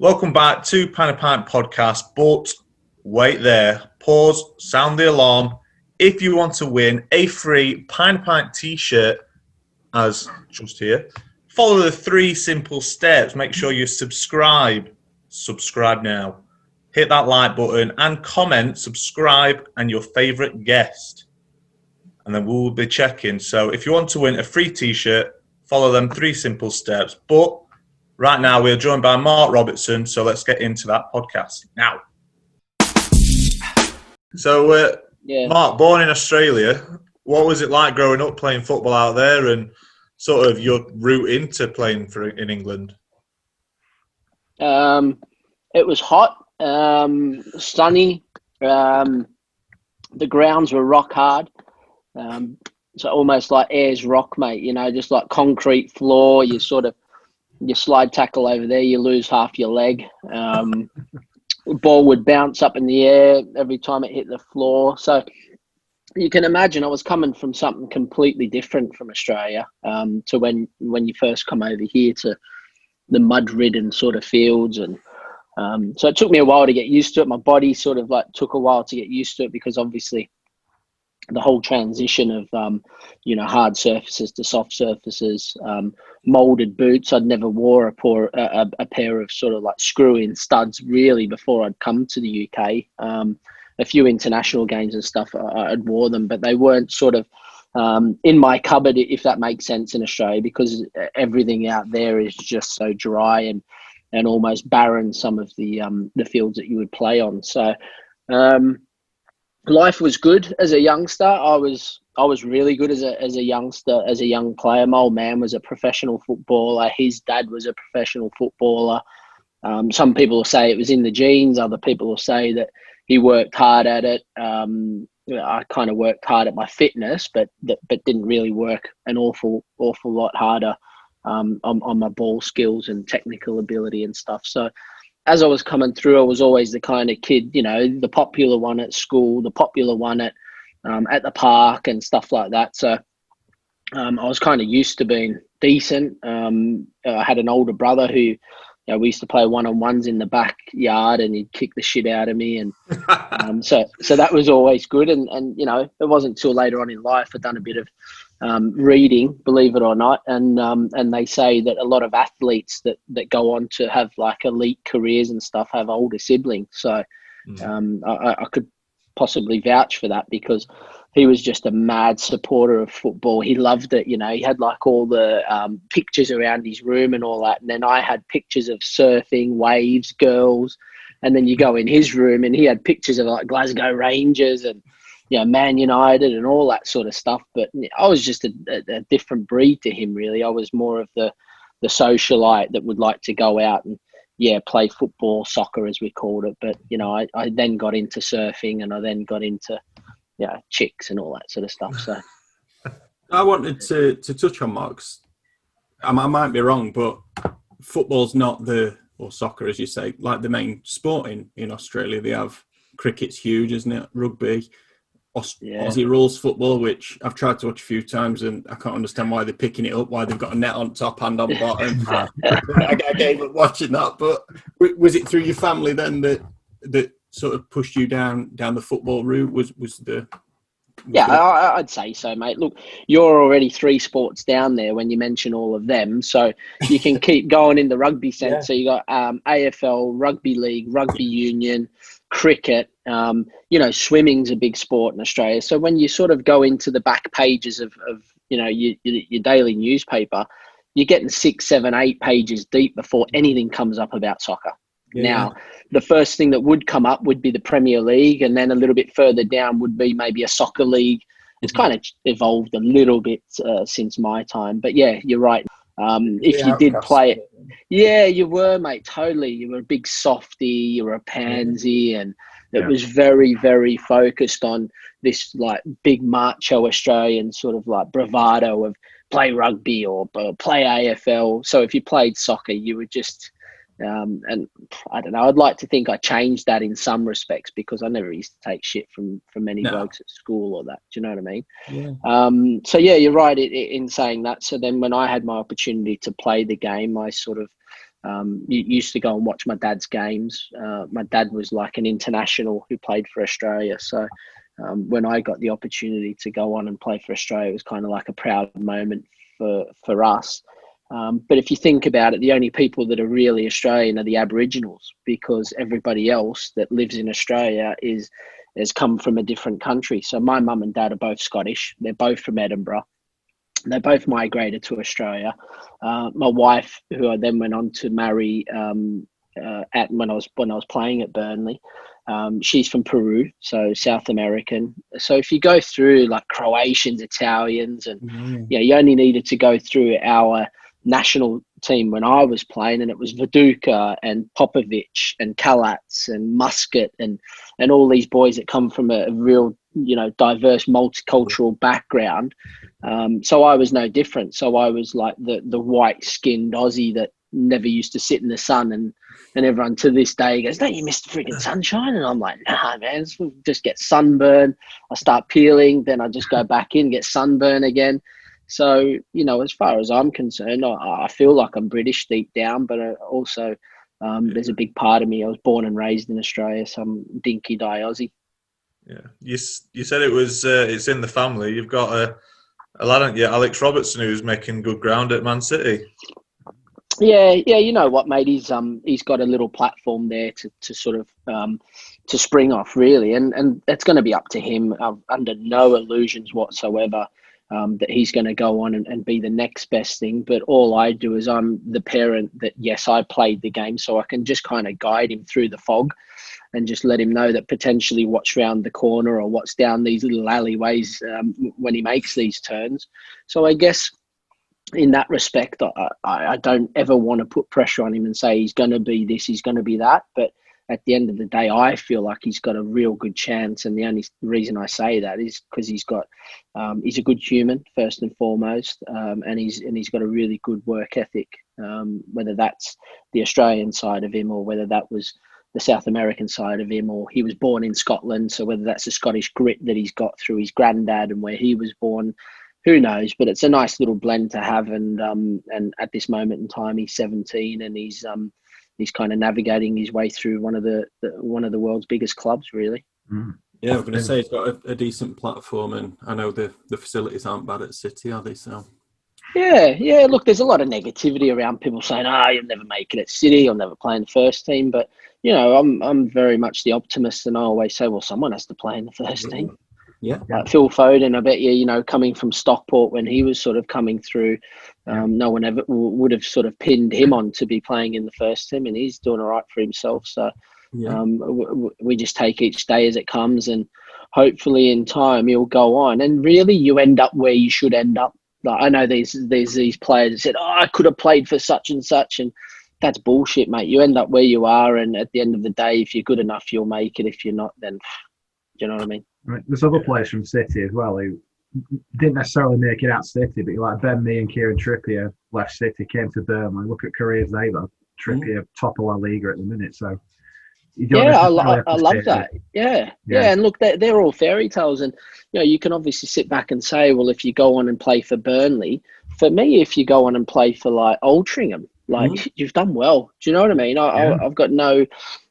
Welcome back to Pint a Pint podcast. But wait there, pause, sound the alarm. If you want to win a free Pint a Pint t shirt, as just here, follow the three simple steps. Make sure you subscribe. Subscribe now. Hit that like button and comment, subscribe, and your favorite guest. And then we'll be checking. So if you want to win a free t shirt, follow them three simple steps. But right now, we're joined by Mark Robertson. So let's get into that podcast now. So, uh, Yeah. Mark, born in Australia, what was it like growing up playing football out there and sort of your route into playing for in England? Um, it was hot, um, sunny. Um, the grounds were rock hard. Um, so almost like Ayers Rock, mate. You know, just like concrete floor. You sort of you slide tackle over there, you lose half your leg. Um, ball would bounce up in the air every time it hit the floor. So you can imagine I was coming from something completely different from Australia um, to when when you first come over here to the mud-ridden sort of fields and um, so it took me a while to get used to it. My body sort of like took a while to get used to it because obviously the whole transition of um, you know hard surfaces to soft surfaces, um, molded boots. I'd never wore a, poor, a, a pair of sort of like screw-in studs really before I'd come to the UK. Um, a few international games and stuff, I, I'd wore them, but they weren't sort of um, in my cupboard, if that makes sense in Australia, because everything out there is just so dry and and almost barren. Some of the um, the fields that you would play on. So um, life was good as a youngster. I was I was really good as a as a youngster, as a young player. My old man was a professional footballer. His dad was a professional footballer. Um, some people will say it was in the genes. Other people will say that he worked hard at it. Um, I kind of worked hard at my fitness, but but didn't really work an awful awful lot harder um, on, on my ball skills and technical ability and stuff. So as I was coming through, I was always the kind of kid, you know, the popular one at school, the popular one at um, at the park and stuff like that. So um, I was kind of used to being decent. Um, I had an older brother who, you know, we used to play one on ones in the backyard, and he'd kick the shit out of me, and um, so so that was always good. And and you know, it wasn't until later on in life I'd done a bit of um, reading, believe it or not, and um, and they say that a lot of athletes that that go on to have like elite careers and stuff have older siblings. So um, I, I could possibly vouch for that because he was just a mad supporter of football. He loved it. You know, he had like all the um, pictures around his room and all that. And then I had pictures of surfing, waves, girls. And then you go in his room and he had pictures of like Glasgow Rangers and, you know, Man United and all that sort of stuff. But I was just a, a, a different breed to him, really. I was more of the, the socialite that would like to go out and, yeah, play football, soccer as we called it. But, you know, I, I then got into surfing and I then got into, yeah, chicks and all that sort of stuff. So I wanted to, to touch on Mark's. I, I might be wrong, but football's not the or soccer, as you say, like the main sport in, in Australia. They have cricket's huge, isn't it? Rugby, Aus- Yeah. Aussie rules football, which I've tried to watch a few times, and I can't understand why they're picking it up. Why they've got a net on top and on bottom. I, I gave up watching that. But w- was it through your family then that that sort of pushed you down down the football route? Was was the was Yeah, the- I, I'd say so, mate. Look, you're already three sports down there when you mention all of them, so you can keep going in the rugby sense. Yeah. So you got um, AFL, rugby league, rugby union, cricket. Um, you know, swimming's a big sport in Australia. So when you sort of go into the back pages of, of you know your, your, daily newspaper, you're getting six, seven, eight pages deep before anything comes up about soccer. Now, the first thing that would come up would be the Premier League, and then a little bit further down would be maybe a soccer league. It's kind of evolved a little bit uh, since my time, but yeah, you're right. Um, if you did play it, yeah, you were, mate. Totally, you were a big softy. You were a pansy, and it Yeah. was very, very focused on this like big macho Australian sort of like bravado of play rugby or, or play AFL. So if you played soccer, you were just um, and I don't know. I'd like to think I changed that in some respects because I never used to take shit from from many No. blokes at school or that. Do you know what I mean? Yeah. Um, so yeah, you're right i- i- in saying that. So then, when I had my opportunity to play the game, I sort of um, used to go and watch my dad's games. Uh, my dad was like an international who played for Australia. So um, when I got the opportunity to go on and play for Australia, it was kind of like a proud moment for, for us. Um, but if you think about it, the only people that are really Australian are the Aboriginals because everybody else that lives in Australia is has come from a different country. So my mum and dad are both Scottish. They're both from Edinburgh. They both migrated to Australia. Uh, my wife, who I then went on to marry um, uh, at when I was when I was playing at Burnley, um, she's from Peru, so South American. So if you go through like Croatians, Italians, and mm. yeah, you only needed to go through our national team when I was playing, and it was Viduka and Popovic and Kalac and Muscat and and all these boys that come from a, a real you know diverse multicultural background. Um, so I was no different. So I was like the the white skinned Aussie that never used to sit in the sun and and everyone to this day goes, Don't you miss the freaking sunshine? And I'm like, nah man, just get sunburn. I start peeling, then I just go back in, get sunburn again. So, you know, as far as I'm concerned, I, I feel like I'm British deep down, but uh, also um, there's a big part of me. I was born and raised in Australia, so I'm dinky die Aussie. Yeah, you you said it was uh, it's in the family. You've got a a lad, yeah, Alex Robertson, who's making good ground at Man City. Yeah, yeah, you know what, mate? He's um he's got a little platform there to, to sort of um to spring off really, and and it's going to be up to him. Uh, under no illusions whatsoever um, that he's going to go on and, and be the next best thing. But all I do is I'm the parent that, yes, I played the game, so I can just kind of guide him through the fog and just let him know that potentially what's round the corner or what's down these little alleyways um, when he makes these turns. So I guess in that respect, I, I don't ever want to put pressure on him and say he's going to be this, he's going to be that. But at the end of the day, I feel like he's got a real good chance. And the only reason I say that is because he's got, um, he's a good human first and foremost, um, and he's and he's got a really good work ethic. Um, whether that's the Australian side of him or whether that was the South American side of him, or he was born in Scotland, so whether that's the Scottish grit that he's got through his granddad and where he was born, who knows? But it's a nice little blend to have. And um, and at this moment in time, he's 17 and he's um he's kind of navigating his way through one of the, the one of the world's biggest clubs, really. Mm. Yeah, I'm going to say he's got a, a, decent platform, and I know the the facilities aren't bad at City, are they? So. Yeah, yeah. Look, there's a lot of negativity around people saying, "Ah, oh, you'll never make it at City. You'll never play in the first team." But you know, I'm I'm very much the optimist, and I always say, "Well, someone has to play in the first team." Yeah. Like Phil Foden, I bet you, you know, coming from Stockport when he was sort of coming through, um, no one ever w- would have sort of pinned him on to be playing in the first team, and he's doing all right for himself. So yeah. um, w- w- we just take each day as it comes, and hopefully in time he'll go on. And really, you end up where you should end up. Like I know these these these players that said, "Oh, I could have played for such and such," and that's bullshit, mate. You end up where you are, and at the end of the day, if you're good enough, you'll make it. If you're not, then do you know what I mean? Right. There's other players from City as well who didn't necessarily make it out City, but you like Ben Mee and Kieran Trippier left City, came to Burnley. Look at careers they've had. Trippier, mm. top of La Liga at the minute. So yeah, I, I, I love that. Yeah. yeah, yeah, and look, they're, they're all fairy tales, and you know you can obviously sit back and say, well, if you go on and play for Burnley, for me, if you go on and play for like Altrincham, like mm. you've done well. Do you know what I mean? I, yeah. I, I've got no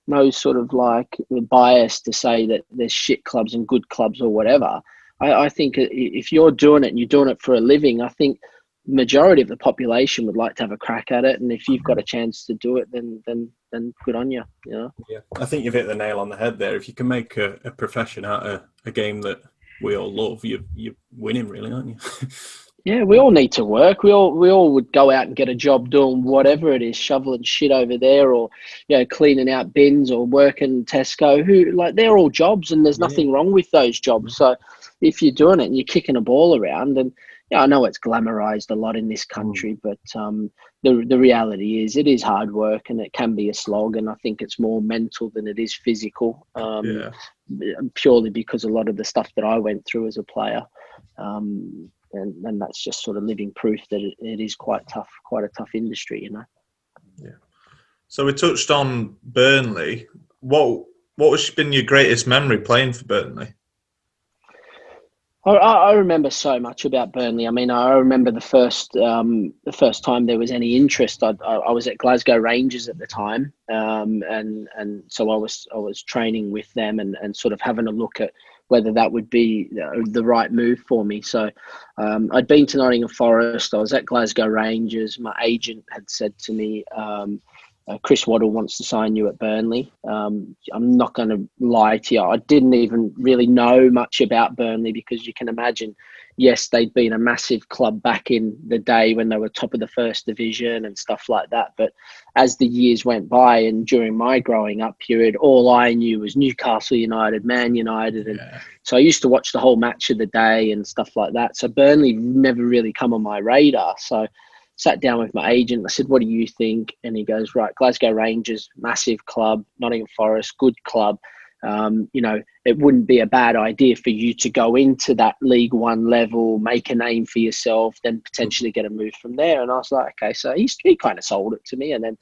no sort of like bias to say that there's shit clubs and good clubs or whatever. I, I think if you're doing it and you're doing it for a living, I think majority of the population would like to have a crack at it. And if you've got a chance to do it then then then good on you you know? Yeah. I think you've hit the nail on the head there. If you can make a, a profession out of a game that we all love you you're winning really aren't you Yeah, we all need to work. We all we all would go out and get a job doing whatever it is, shoveling shit over there, or you know, cleaning out bins, or working Tesco. Who like they're all jobs, and there's nothing yeah. wrong with those jobs. So if you're doing it and you're kicking a ball around, and yeah, I know it's glamorized a lot in this country, mm. but um, the the reality is it is hard work and it can be a slog, and I think it's more mental than it is physical. Um, yeah. Purely because a lot of the stuff that I went through as a player. Um, and, and that's just sort of living proof that it, it is quite tough, quite a tough industry, you know. Yeah. So we touched on Burnley. What what has been your greatest memory playing for Burnley? I, I remember so much about Burnley. I mean, I remember the first um, the first time there was any interest. I, I, I was at Glasgow Rangers at the time, um, and and so I was I was training with them and, and sort of having a look at whether that would be the right move for me. So um, I'd been to Nottingham Forest. I was at Glasgow Rangers. My agent had said to me. Um, uh, Chris Waddle wants to sign you at Burnley. Um, I'm not going to lie to you. I didn't even really know much about Burnley because you can imagine, yes, they'd been a massive club back in the day when they were top of the first division and stuff like that. But as the years went by and during my growing up period, all I knew was Newcastle United, Man United. And yeah. so I used to watch the whole match of the day and stuff like that. So Burnley never really come on my radar. So sat down with my agent. I said, "What do you think?" And he goes, "Right, Glasgow Rangers, massive club. Nottingham Forest, good club. Um, you know, it wouldn't be a bad idea for you to go into that League One level, make a name for yourself, then potentially get a move from there." And I was like, "Okay." So he he kind of sold it to me, and then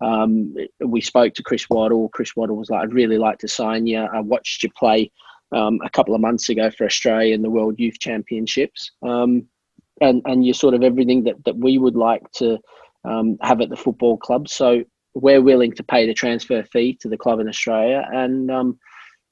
um, we spoke to Chris Waddle. Chris Waddle was like, "I'd really like to sign you. I watched you play." Um, a couple of months ago for Australia in the World Youth Championships. Um, and and you're sort of everything that, that we would like to um, have at the football club. So we're willing to pay the transfer fee to the club in Australia. And um,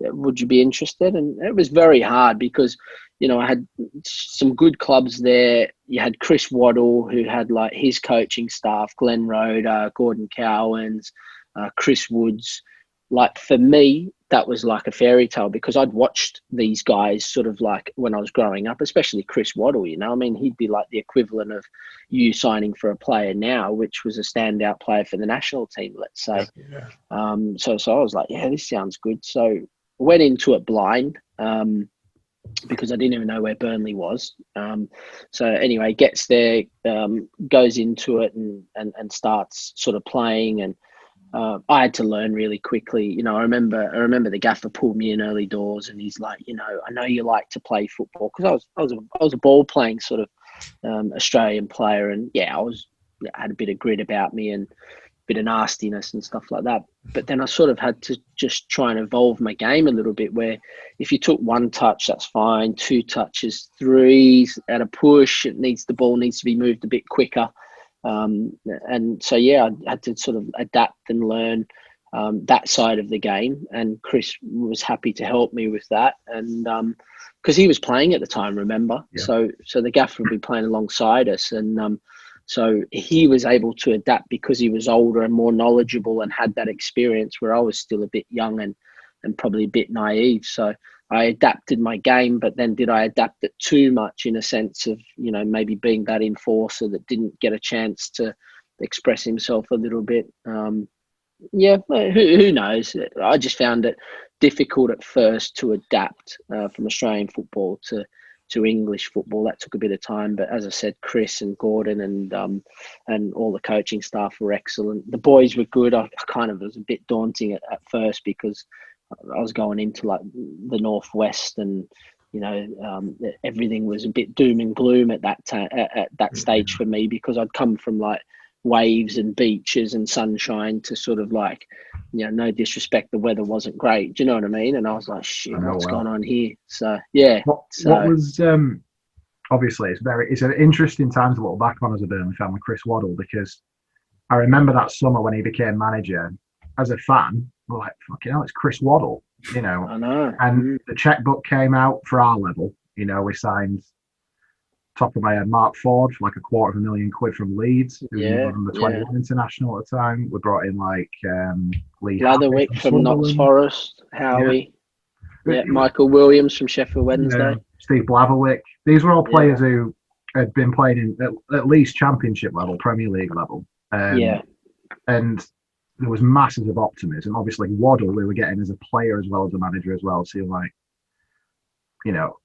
would you be interested? And it was very hard because you know I had some good clubs there. You had Chris Waddle, who had like his coaching staff, Glenn Roeder, Gordon Cowans, uh, Chris Woods. Like for me, that was like a fairy tale because I'd watched these guys sort of like when I was growing up, especially Chris Waddle, you know, I mean, he'd be like the equivalent of you signing for a player now, which was a standout player for the national team, let's say. Yeah. Um, so, so I was like, yeah, this sounds good. So went into it blind. Um, because I didn't even know where Burnley was. Um, so anyway, gets there, um, goes into it, and, and and starts sort of playing and uh, I had to learn really quickly. You know, I remember I remember the gaffer pulled me in early doors, and he's like, you know, I know you like to play football because I was I was a, I was a ball playing sort of um, Australian player, and yeah, I was had a bit of grit about me and a bit of nastiness and stuff like that. But then I sort of had to just try and evolve my game a little bit. Where if you took one touch, that's fine. Two touches, three at a push, it needs the ball needs to be moved a bit quicker. Um, and so, yeah, I had to sort of adapt and learn um, that side of the game. And Chris was happy to help me with that. And because um, he was playing at the time, remember? Yeah. So, so the gaffer would be playing alongside us. And um, so he was able to adapt because he was older and more knowledgeable and had that experience where I was still a bit young and, and probably a bit naive. So, I adapted my game, but then did I adapt it too much in a sense of, you know, maybe being that enforcer that didn't get a chance to express himself a little bit? Um, yeah, who, who knows? I just found it difficult at first to adapt uh, from Australian football to to English football. That took a bit of time, but as I said, Chris and Gordon and um, and all the coaching staff were excellent. The boys were good. I, I kind of was a bit daunting at, at first because I was going into like the northwest, and you know um, everything was a bit doom and gloom at that ta- at, at that mm-hmm. stage for me because I'd come from like waves and beaches and sunshine to sort of like you know no disrespect the weather wasn't great do you know what i mean and i was like shit what's well. going on here so yeah what, so, what was um obviously it's very it's an interesting time to look back on as a Burnley fan with Chris Waddle because I remember that summer when he became manager as a fan we're like, fucking hell, it's Chris Waddle, you know. I know. And mm. the checkbook came out for our level. You know, we signed top of my head Mark Ford for like a quarter of a million quid from Leeds, who yeah, was on the 21 yeah. international at the time. We brought in like um, Lee Leatherwick from, from Notts Forest, Howie. Yeah. yeah. Michael Williams from Sheffield Wednesday. Steve Blatherwick. These were all players who had been playing in at, at, least championship level, Premier League level. Um, yeah. And there was masses of optimism. Obviously, Waddle we were getting as a player as well as a manager as well. So like, you know,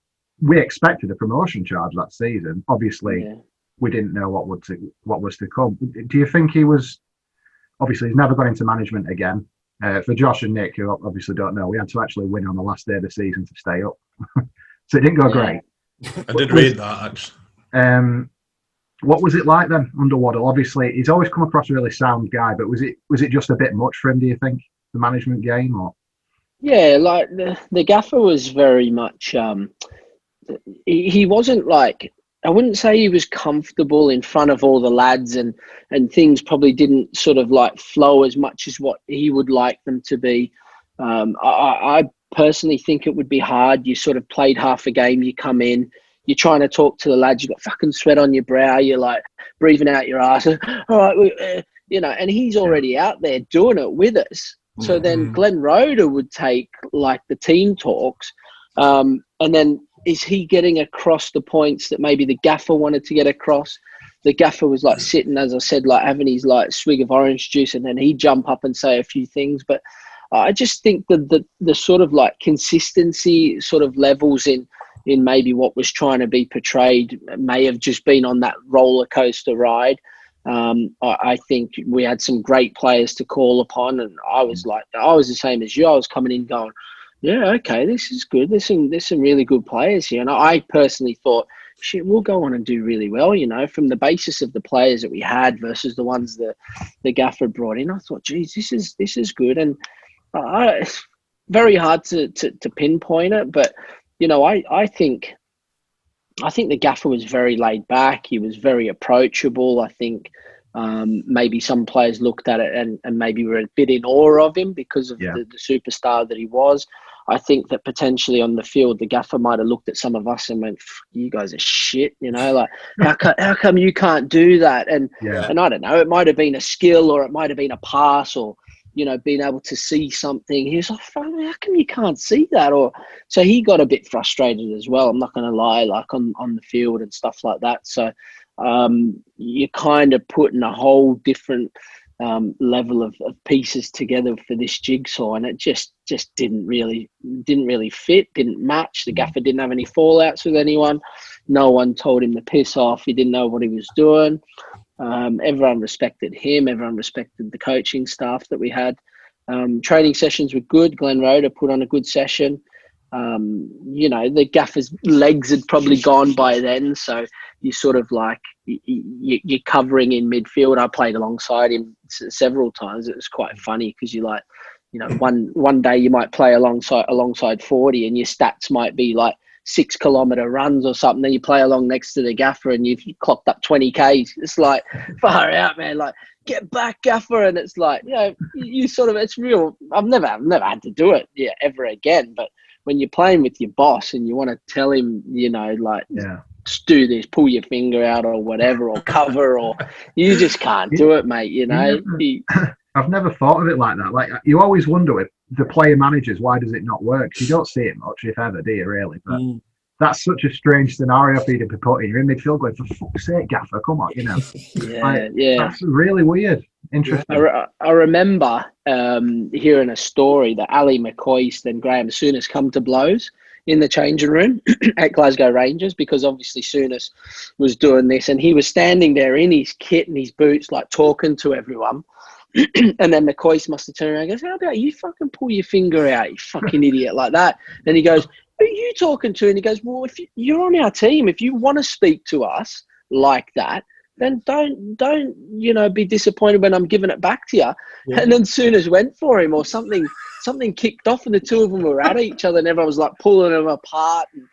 we expected a promotion charge that season. Obviously, yeah. we didn't know what would to, what was to come. Do you think he was? Obviously, he's never gone into management again. Uh, for Josh and Nick, who obviously don't know, we had to actually win on the last day of the season to stay up, so it didn't go yeah. great. I did read that actually. Um, what was it like then under Waddle? Obviously, he's always come across a really sound guy, but was it was it just a bit much for him? Do you think the management game or? Yeah, like the the gaffer was very much. Um, he, he wasn't like I wouldn't say he was comfortable in front of all the lads and and things probably didn't sort of like flow as much as what he would like them to be. Um, I, I personally think it would be hard. You sort of played half a game, you come in, you're trying to talk to the lads, you've got fucking sweat on your brow, you're like breathing out your ass. All right, we, uh, you know, and he's already out there doing it with us. So then Mhm. Glenn Roeder would take like the team talks, um, and then is he getting across the points that maybe the gaffer wanted to get across? The gaffer was like sitting, as I said, like having his like swig of orange juice, and then he'd jump up and say a few things. But I just think that the the sort of like consistency sort of levels in in maybe what was trying to be portrayed may have just been on that roller coaster ride. Um, I, I think we had some great players to call upon, and I was like, I was the same as you. I was coming in going, yeah, okay, this is good. There's some there's some really good players here, and I personally thought, shit, we'll go on and do really well. You know, from the basis of the players that we had versus the ones that the gaffer brought in, I thought, geez, this is this is good, and I, it's very hard to, to to pinpoint it, but you know, I I think I think the gaffer was very laid back. He was very approachable. I think um, maybe some players looked at it and, and maybe were a bit in awe of him because of Yeah. the, the superstar that he was. I think that potentially on the field, the gaffer might have looked at some of us and went, "You guys are shit," you know, like how come, how come you can't do that? And Yeah. and I don't know, it might have been a skill or it might have been a pass or you know being able to see something. He was like, "Fuck, "How come you can't see that?" Or so he got a bit frustrated as well. I'm not going to lie, like on on the field and stuff like that. So um, you're kind of putting a whole different um, level of, of pieces together for this jigsaw, and it just just didn't really didn't really fit, didn't match. The gaffer didn't have any fallouts with anyone. No one told him to piss off. He didn't know what he was doing. Um, everyone respected him. Everyone respected the coaching staff that we had. Um, training sessions were good. Glenn Roeder put on a good session. Um, you know, the gaffer's legs had probably gone by then, so you sort of like y- y- you're covering in midfield. I played alongside him several times. It was quite funny because you like, you know, one one day you might play alongside alongside forty, and your stats might be like six kilometer runs or something. Then you play along next to the gaffer, and you've clocked up twenty k's. It's like far out, man. Like get back, gaffer, and it's like you know, you, sort of it's real. I've never I've never had to do it, yeah, ever again, but. When you're playing with your boss and you want to tell him, you know, like Yeah. just do this, pull your finger out or whatever, or cover, or you just can't do it, mate. You know, I've never thought of it like that. Like you always wonder with the player managers, why does it not work? You don't see it much, if ever, do you really? But Mm. that's such a strange scenario for you to be put in. You're in midfield going, for fuck's sake, Gaffer, come on, you know. yeah, Right. yeah. That's really weird. Interesting. I, re- I remember um, hearing a story that Ally McCoist and Graham Souness come to blows in the changing room at Glasgow Rangers because obviously Souness was doing this and he was standing there in his kit and his boots, like talking to everyone. and then McCoist must have turned around and goes, How about you fucking pull your finger out, you fucking idiot, like that? And he goes, Who are you talking to? And he goes, Well, if you, you're on our team, if you want to speak to us like that, then don't don't you know be disappointed when I'm giving it back to you. Yeah. And then Souness went for him or something something kicked off and the two of them were at each other and everyone was like pulling them apart. And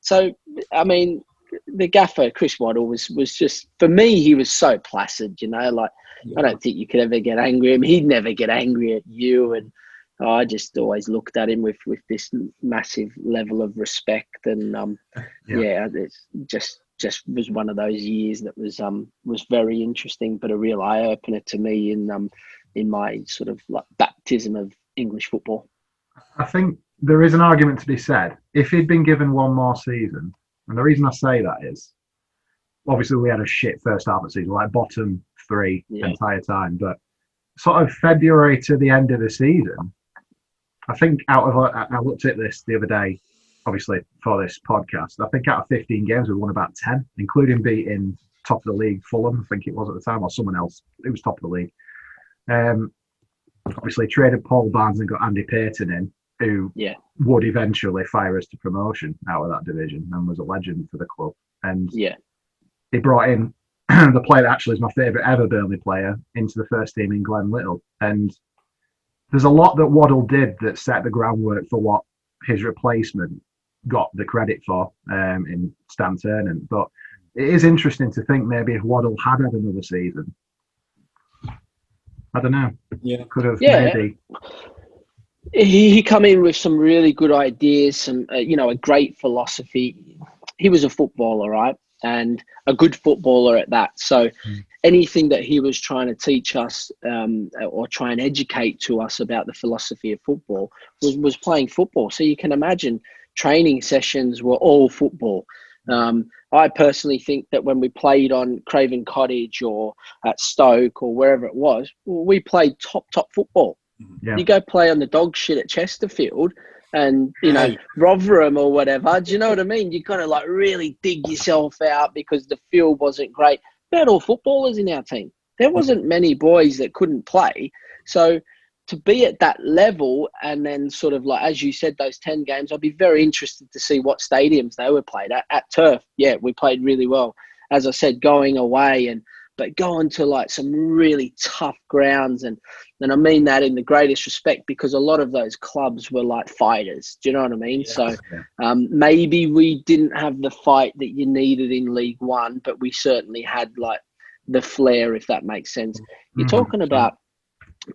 so I mean the gaffer Chris Waddle was was just for me he was so placid, you know, like I don't think you could ever get angry at him. He'd never get angry at you and I just always looked at him with, with this massive level of respect and um Yeah. yeah, it's just just was one of those years that was um was very interesting, but a real eye opener to me in um in my sort of like baptism of English football. I think there is an argument to be said. If he'd been given one more season, and the reason I say that is obviously we had a shit first half of the season, like bottom three Yeah. entire time, but sort of February to the end of the season, I think out of I looked at this the other day, obviously for this podcast. I think out of 15 games we won about 10, including beating top of the league Fulham, I think it was at the time, or someone else. It was top of the league. Um, obviously traded Paul Barnes and got Andy Payton in, who Yeah. would eventually fire us to promotion out of that division and was a legend for the club. And Yeah, he brought in the player that actually is my favourite ever Burnley player into the first team in Glenn Little. And there's a lot that Waddle did that set the groundwork for what his replacement got the credit for um, in Stan Ternent. But it is interesting to think maybe if Waddle had had another season, I don't know, Yeah. could have Yeah. maybe. he, he come in with some really good ideas, some uh, you know a great philosophy. He was a footballer, right, and a good footballer at that. So Mm. anything that he was trying to teach us um, or try and educate to us about the philosophy of football was was playing football. So you can imagine training sessions were all football. Um, I personally think that when we played on Craven Cottage or at Stoke or wherever it was, we played top top football. Yeah. You go play on the dog shit at Chesterfield and, you know, Hey. Rotherham or whatever. Do you know what I mean? You kind of like really dig yourself out because the field wasn't great. We had all footballers in our team. There mm. wasn't many boys that couldn't play. So to be at that level and then sort of like, as you said, those 10 games, I'd be very interested to see what stadiums they were played at. At Turf, yeah, we played really well. As I said, going away and but going to like some really tough grounds and and I mean that in the greatest respect because a lot of those clubs were like fighters. Do you know what I mean? So Yeah. um, maybe we didn't have the fight that you needed in League One, but we certainly had like the flair, if that makes sense. You're Mhm. talking about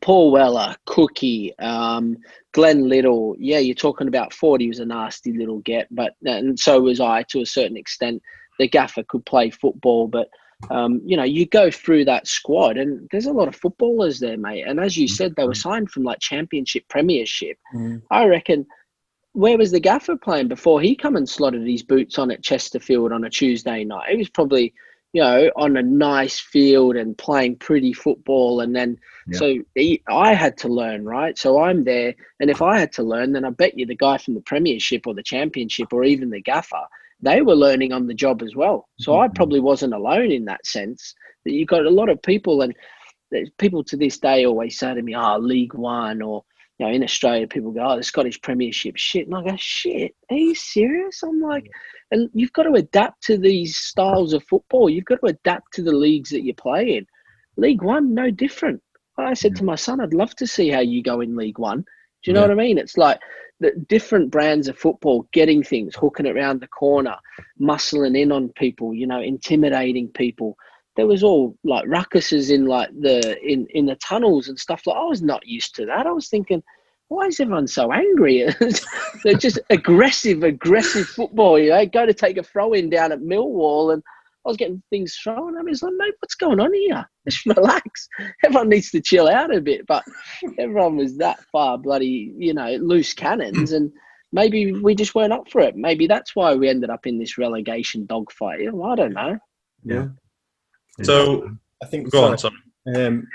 Paul Weller, Cookie, um, Glenn Little. Yeah, you're talking about Ford. He was a nasty little get, but and so was I to a certain extent. The gaffer could play football, but um, you know, you go through that squad, and there's a lot of footballers there, mate. And as you said, they were signed from like Championship, Premiership. Mm. I reckon. Where was the gaffer playing before he come and slotted his boots on at Chesterfield on a Tuesday night? He was probably, you know, on a nice field and playing pretty football, and then Yeah. so he, I had to learn, right? So I'm there, and if I had to learn, then I bet you the guy from the Premiership or the Championship or even the gaffer, they were learning on the job as well. So I Mhm. probably wasn't alone in that sense. That you got a lot of people, and people to this day always say to me, "Oh, League One," or you know, in Australia, people go, "Oh, the Scottish Premiership shit," and I go, "Shit, are you serious?" I'm like, and you've got to adapt to these styles of football. You've got to adapt to the leagues that you play in. League One, no different. I said to my son, I'd love to see how you go in League One. Do you know Yeah. what I mean? It's like different brands of football, getting things, hooking it around the corner, muscling in on people, you know, intimidating people. There was all like ruckuses in like the in in the tunnels and stuff. Like I was not used to that. I was thinking, why is everyone so angry? They're just aggressive, aggressive football. You know, go to take a throw in down at Millwall and I was getting things thrown. I mean, it's like, mate, what's going on here? Just relax. Everyone needs to chill out a bit. But everyone was that far bloody, you know, loose cannons. And maybe we just weren't up for it. Maybe that's why we ended up in this relegation dogfight. You know, I don't know. Yeah. So I think go so. on, sorry. um,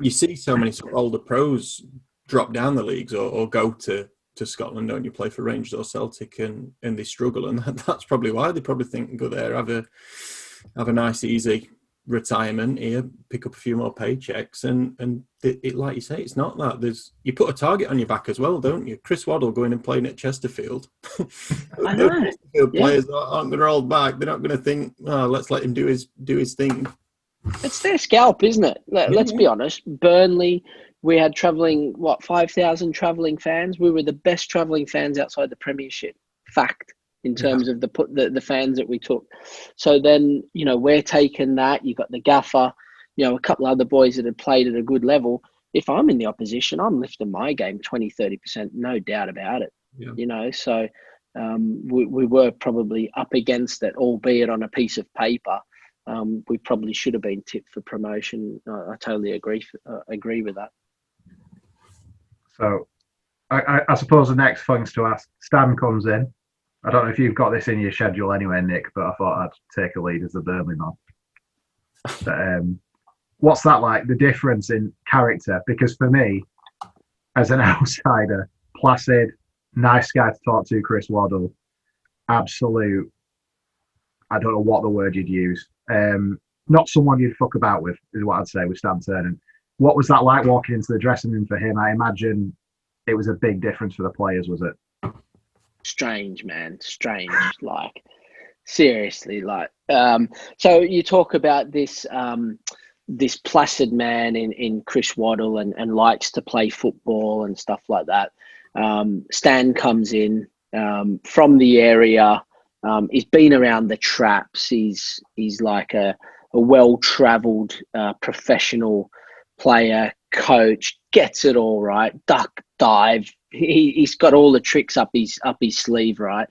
you see so many sort of older pros drop down the leagues or, or go to, to Scotland, don't you, play for Rangers or Celtic and, and they struggle. And that, that's probably why they probably think go there, have a have a nice, easy retirement here, pick up a few more paychecks. And, and it, it like you say, it's not that. There's You put a target on your back as well, don't you? Chris Waddle going and playing at Chesterfield. I know. Chesterfield Yeah. players aren't going to hold back. They're not going to think, oh, let's let him do his do his thing. It's their scalp, isn't it? Let, Let's be honest. Burnley, we had travelling, what, 5,000 travelling fans? We were the best travelling fans outside the Premiership. Fact. In terms of the, put the the fans that we took, so then you know we're taking that. You've got the gaffer, you know a couple other boys that had played at a good level. If I'm in the opposition, I'm lifting my game 20, 30 percent, no doubt about it. Yeah. You know, so um, we we were probably up against it, albeit on a piece of paper um, we probably should have been tipped for promotion. I, I totally agree. Uh, agree with that. So, I, I, I suppose the next things to ask. Stan comes in. I don't know if you've got this in your schedule anyway, Nick, but I thought I'd take a lead as the Burnley man. But, um, what's that like? The difference in character? Because for me, as an outsider, placid, nice guy to talk to, Chris Waddle, absolute. I don't know what the word you'd use. Um, not someone you'd fuck about with, is what I'd say with Stan Turner. What was that like walking into the dressing room for him? I imagine it was a big difference for the players, was it? Strange, man. Strange. like seriously, like. Um, so you talk about this. Um, this placid man in, in Chris Waddle and, and likes to play football and stuff like that. Um, Stan comes in um, from the area. Um, he's been around the traps. He's he's like a, a well travelled uh, professional player, coach, gets it all right. Duck dive. He, he's got all the tricks up his up his sleeve, right?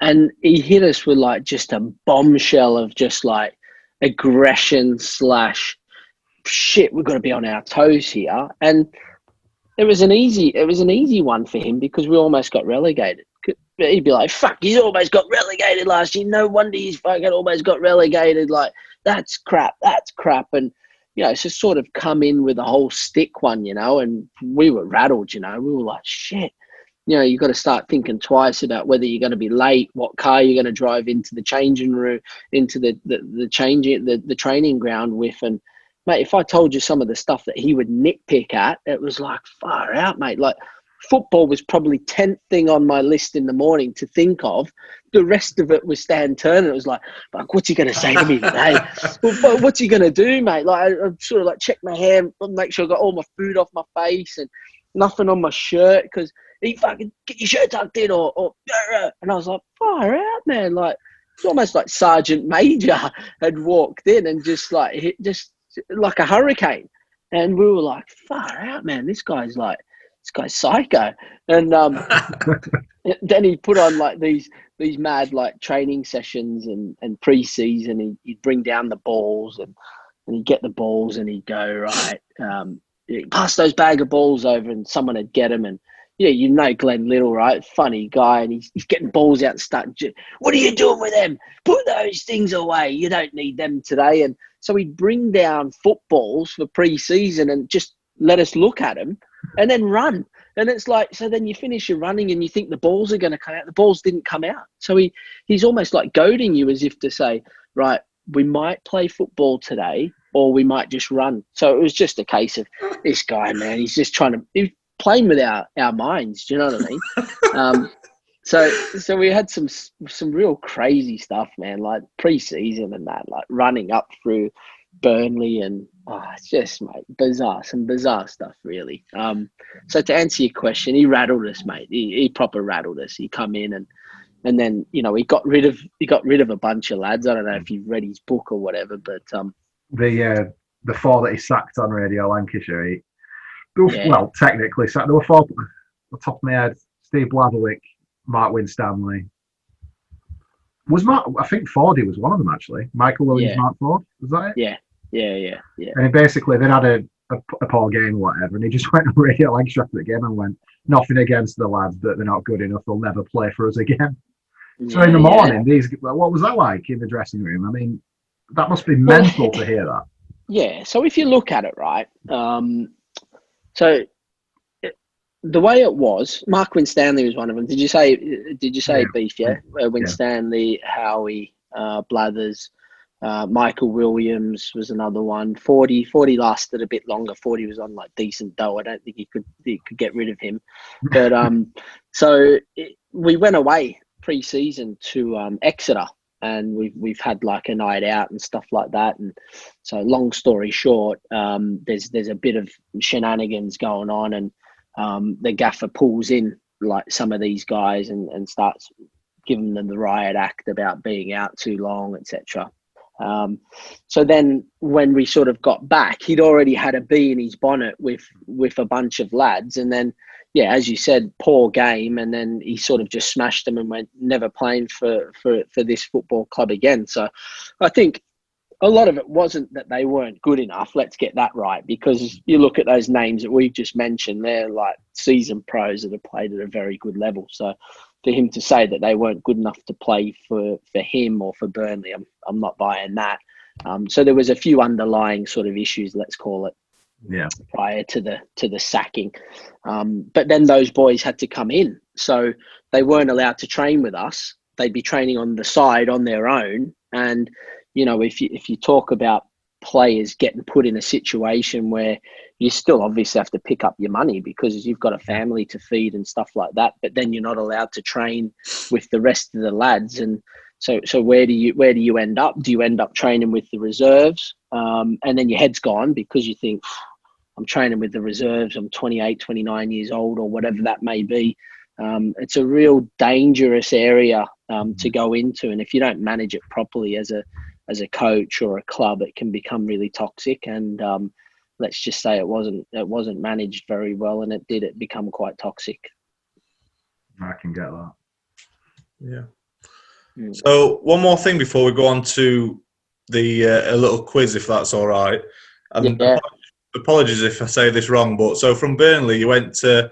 And he hit us with like just a bombshell of just like aggression slash shit. We've got to be on our toes here, and it was an easy it was an easy one for him because we almost got relegated. He'd be like, "Fuck, he's almost got relegated last year. No wonder he's fucking almost got relegated. Like that's crap. That's crap." And you know, so sort of come in with a whole stick one, you know, and we were rattled, you know, we were like, shit, you know, you've got to start thinking twice about whether you're going to be late, what car you're going to drive into the changing room, into the, the, the changing, the, the training ground with. And mate, if I told you some of the stuff that he would nitpick at, it was like far out, mate. Like football was probably 10th thing on my list in the morning to think of. The rest of it was Stan Turner. It was like, like what's he going to say to me today? well, what's he going to do, mate? Like, I, I sort of like check my hair, make sure I got all my food off my face and nothing on my shirt because he fucking get your shirt tucked in or, or and I was like, far out, man. Like, it's almost like Sergeant Major had walked in and just like hit, just like a hurricane. And we were like, far out, man. This guy's like, this guy's psycho. And um, then he put on like these these mad like training sessions and and pre-season. He, he'd bring down the balls and and he'd get the balls and he'd go right. Um, pass those bag of balls over and someone would get them and yeah, you know Glenn Little, right? Funny guy, and he's, he's getting balls out and start. What are you doing with them? Put those things away. You don't need them today. And so he'd bring down footballs for pre-season and just let us look at them and then run. And it's like, so then you finish your running and you think the balls are going to come out. The balls didn't come out. So he, he's almost like goading you as if to say, right, we might play football today or we might just run. So it was just a case of this guy, man, he's just trying to, he's playing with our, our minds. Do you know what I mean? um, so, so we had some some real crazy stuff, man. Like pre-season and that, like running up through Burnley and oh, it's just mate bizarre, some bizarre stuff really. Um, so to answer your question, he rattled us, mate. He, he proper rattled us. He come in and and then you know he got rid of he got rid of a bunch of lads. I don't know if you've read his book or whatever, but um, the uh, the four that he sacked on Radio Lancashire, he, were, yeah. well technically, so there were four. The top of my head, Steve Blatherwick, Mark Winstanley. Was Mark? I think Fordy was one of them actually. Michael Williams, yeah. Mark Ford. Was that it? Yeah. Yeah, yeah, yeah. And basically, they had a, a, a poor game or whatever, and he just went radio like after the game and went, "Nothing against the lads, but they're not good enough. They'll never play for us again." Yeah, so in the morning, yeah. these what was that like in the dressing room? I mean, that must be mental well, to hear that. Yeah. So if you look at it, right, um, so the way it was, Mark Winstanley was one of them. Did you say? Did you say yeah. beef? Yeah, uh, Winstanley, Howie, uh, Blathers. Uh, Michael Williams was another one. Fordy, Fordy lasted a bit longer. Fordy was on like decent dough. I don't think he could he could get rid of him. But um, so it, we went away pre-season to um, Exeter, and we've we've had like a night out and stuff like that. And so, long story short, um, there's there's a bit of shenanigans going on, and um, the gaffer pulls in like some of these guys and, and starts giving them the riot act about being out too long, etc. Um, so then when we sort of got back, he'd already had a bee in his bonnet with with a bunch of lads, and then yeah, as you said, poor game, and then he sort of just smashed them and went never playing for for for this football club again. So I think a lot of it wasn't that they weren't good enough. Let's get that right, because you look at those names that we've just mentioned, they're like seasoned pros that have played at a very good level. So for him to say that they weren't good enough to play for, for him or for Burnley, I'm, I'm not buying that. Um, so there was a few underlying sort of issues, let's call it, yeah, prior to the to the sacking. Um, but then those boys had to come in, so they weren't allowed to train with us. They'd be training on the side on their own. And you know, if you if you talk about players getting put in a situation where you still obviously have to pick up your money because you've got a family to feed and stuff like that. But then you're not allowed to train with the rest of the lads. And so, so where do you where do you end up? Do you end up training with the reserves? Um, and then your head's gone because you think I'm training with the reserves. I'm 28, 29 years old, or whatever that may be. um, it's a real dangerous area um, to go into, and if you don't manage it properly as a as a coach or a club, it can become really toxic. And um, let's just say it wasn't it wasn't managed very well, and it did it become quite toxic. I can get that. Yeah. Mm. So one more thing before we go on to the uh, a little quiz, if that's all right. And Yeah. apologies if I say this wrong, but so from Burnley you went to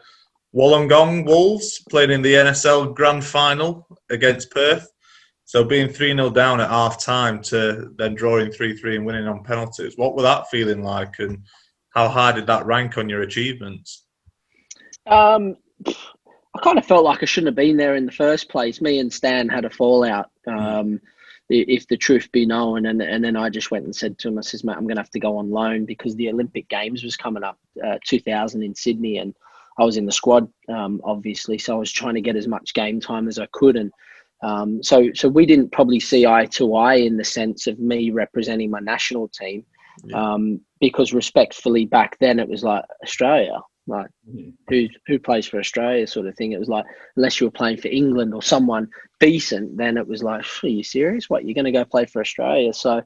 Wollongong Wolves, playing in the NSL Grand Final against Perth. So being three 0 down at half time to then drawing three three and winning on penalties. What were that feeling like, and how high did that rank on your achievements? Um, I kind of felt like I shouldn't have been there in the first place. Me and Stan had a fallout. Um, if the truth be known, and and then I just went and said to him, I says, "Mate, I'm going to have to go on loan because the Olympic Games was coming up, uh, 2000 in Sydney, and I was in the squad, um, obviously, so I was trying to get as much game time as I could, and um, so so we didn't probably see eye to eye in the sense of me representing my national team, Yeah. um, because respectfully back then it was like Australia, like who who plays for Australia sort of thing. It was like unless you were playing for England or someone decent, then it was like, are you serious? What you're going to go play for Australia? So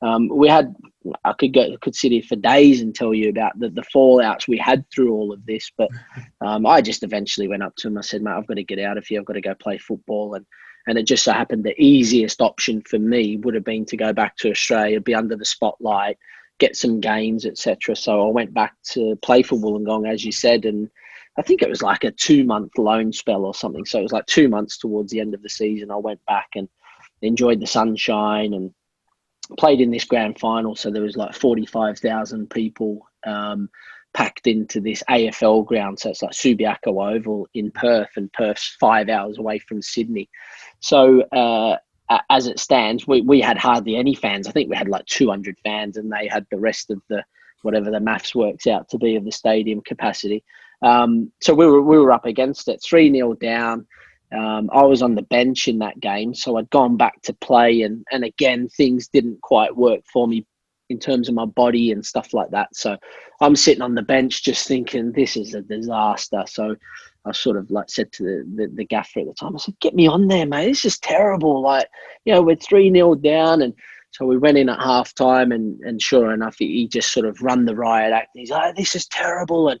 um, we had I could go could sit here for days and tell you about the, the fallouts we had through all of this, but um, I just eventually went up to him. I said, mate, I've got to get out of here. I've got to go play football and. And it just so happened the easiest option for me would have been to go back to Australia, be under the spotlight, get some games, etc. So I went back to play for Wollongong, as you said, and I think it was like a two month loan spell or something. So it was like two months towards the end of the season. I went back and enjoyed the sunshine and played in this grand final. So there was like 45,000 people um, packed into this AFL ground. So it's like Subiaco Oval in Perth, and Perth's five hours away from Sydney. So uh, as it stands, we, we had hardly any fans. I think we had like 200 fans, and they had the rest of the whatever the maths works out to be of the stadium capacity. Um, so we were we were up against it, three 0 down. Um, I was on the bench in that game, so I'd gone back to play, and and again things didn't quite work for me in terms of my body and stuff like that. So I'm sitting on the bench just thinking this is a disaster. So I sort of like said to the, the, the gaffer at the time, I said, get me on there, mate. This is terrible. Like, you know, we're 3 0 down. And so we went in at half time, and, and sure enough, he, he just sort of run the riot act. He's like, this is terrible. And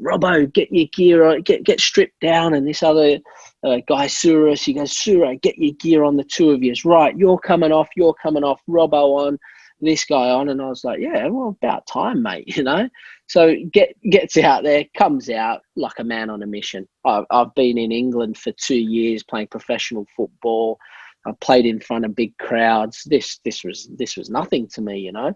Robbo, get your gear on, get, get stripped down. And this other uh, guy, Surus, he goes, Sura, get your gear on the two of you. Right, you're coming off, you're coming off, Robbo on, this guy on. And I was like, yeah, well, about time, mate, you know? So get gets out there, comes out like a man on a mission. I've, I've been in England for two years playing professional football. I've played in front of big crowds. This this was this was nothing to me, you know.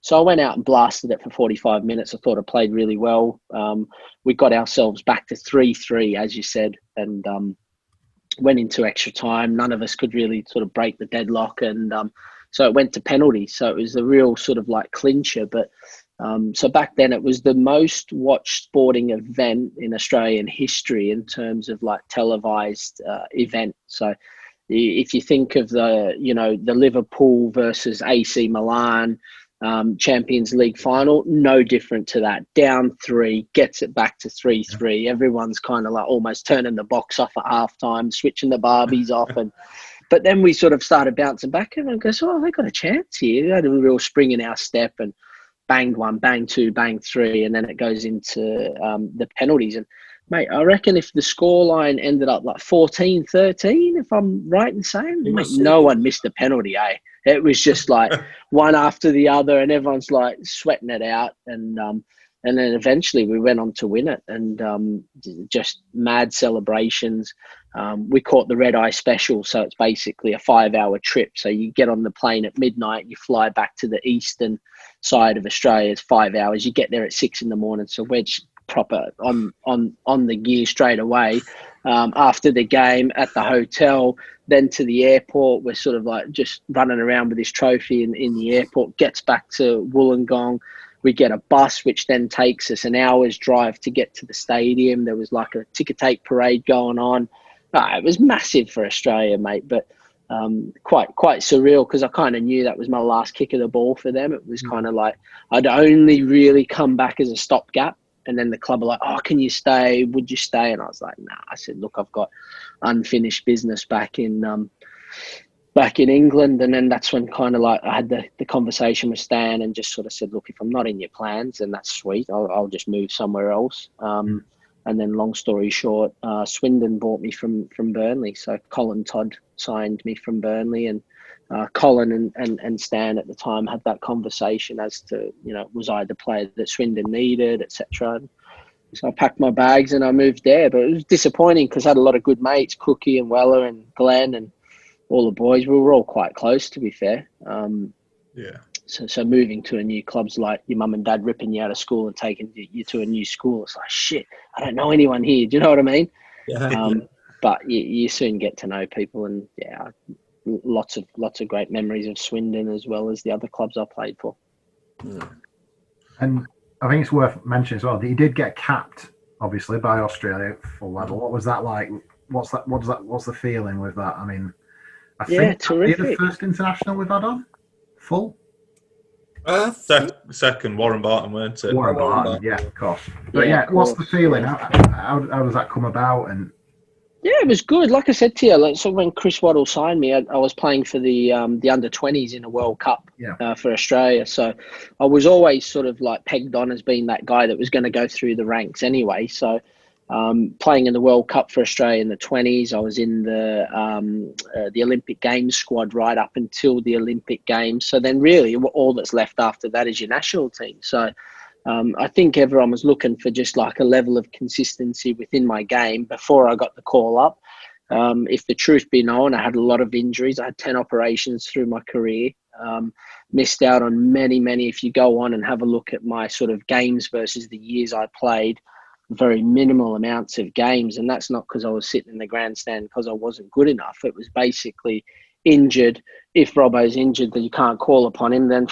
So I went out and blasted it for 45 minutes. I thought I played really well. Um, we got ourselves back to three three, as you said, and um, went into extra time. None of us could really sort of break the deadlock, and um, so it went to penalties. So it was a real sort of like clincher, but. Um, so back then, it was the most watched sporting event in Australian history in terms of like televised uh, event. So if you think of the, you know, the Liverpool versus AC Milan um, Champions League final, no different to that. Down three, gets it back to three three. Everyone's kind of like almost turning the box off at halftime, switching the Barbies off, and but then we sort of started bouncing back and goes, oh, they got a chance here. We had a real spring in our step and banged one, bang two, bang three, and then it goes into um, the penalties. And mate, I reckon if the scoreline ended up like 14 13, if I'm right in saying, mate, no one missed a penalty, eh? It was just like one after the other, and everyone's like sweating it out. And um, and then eventually we went on to win it, and um, just mad celebrations. Um, we caught the red eye special, so it's basically a five-hour trip. So you get on the plane at midnight, you fly back to the eastern side of Australia. It's five hours. You get there at six in the morning, so we're proper on on on the gear straight away. Um, after the game at the hotel, then to the airport. We're sort of like just running around with this trophy in, in the airport. Gets back to Wollongong. We get a bus, which then takes us an hour's drive to get to the stadium. There was like a ticker tape parade going on. Ah, it was massive for Australia, mate. But um, quite quite surreal because I kind of knew that was my last kick of the ball for them. It was kind of like I'd only really come back as a stopgap and then the club were like, "Oh, can you stay? Would you stay?" And I was like, "Nah." I said, "Look, I've got unfinished business back in um, back in England." And then that's when kind of like I had the, the conversation with Stan and just sort of said, "Look, if I'm not in your plans, then that's sweet. I'll, I'll just move somewhere else." Um, and then, long story short, uh, Swindon bought me from from Burnley. So Colin Todd signed me from Burnley, and uh, Colin and, and, and Stan at the time had that conversation as to you know was I the player that Swindon needed, etc. So I packed my bags and I moved there, but it was disappointing because I had a lot of good mates, Cookie and Weller and Glenn and all the boys. We were all quite close, to be fair. Um, Yeah. So, so moving to a new club's like your mum and dad ripping you out of school and taking you to a new school. It's like shit. I don't know anyone here. Do you know what I mean? Yeah. Um, but you, you soon get to know people, and yeah, lots of lots of great memories of Swindon as well as the other clubs I played for. And I think it's worth mentioning as well that you did get capped, obviously, by Australia at full level. What was that like? What's that? What does that? What's the feeling with that? I mean, I Yeah, think are you the first international we've had on full. Uh, Sec- second, Warren Barton, weren't it? Warren Warren Barton, Barton. yeah, of course. But Yeah, yeah, of what's the feeling? How, how, how does that come about? And Yeah, it was good. Like I said to you, like, so when Chris Waddle signed me, I, I was playing for the um, the under twenties in a World Cup Yeah. uh, for Australia. So I was always sort of like pegged on as being that guy that was going to go through the ranks anyway. So um, playing in the World Cup for Australia in the twenties, I was in the um, uh, the Olympic Games squad right up until the Olympic Games. So then, really, all that's left after that is your national team. So. Um, I think everyone was looking for just like a level of consistency within my game before I got the call up. Um, if the truth be known, I had a lot of injuries. I had 10 operations through my career. Um, missed out on many, many. If you go on and have a look at my sort of games versus the years I played, very minimal amounts of games. And that's not because I was sitting in the grandstand because I wasn't good enough. It was basically injured. If Robbo's injured, then you can't call upon him, then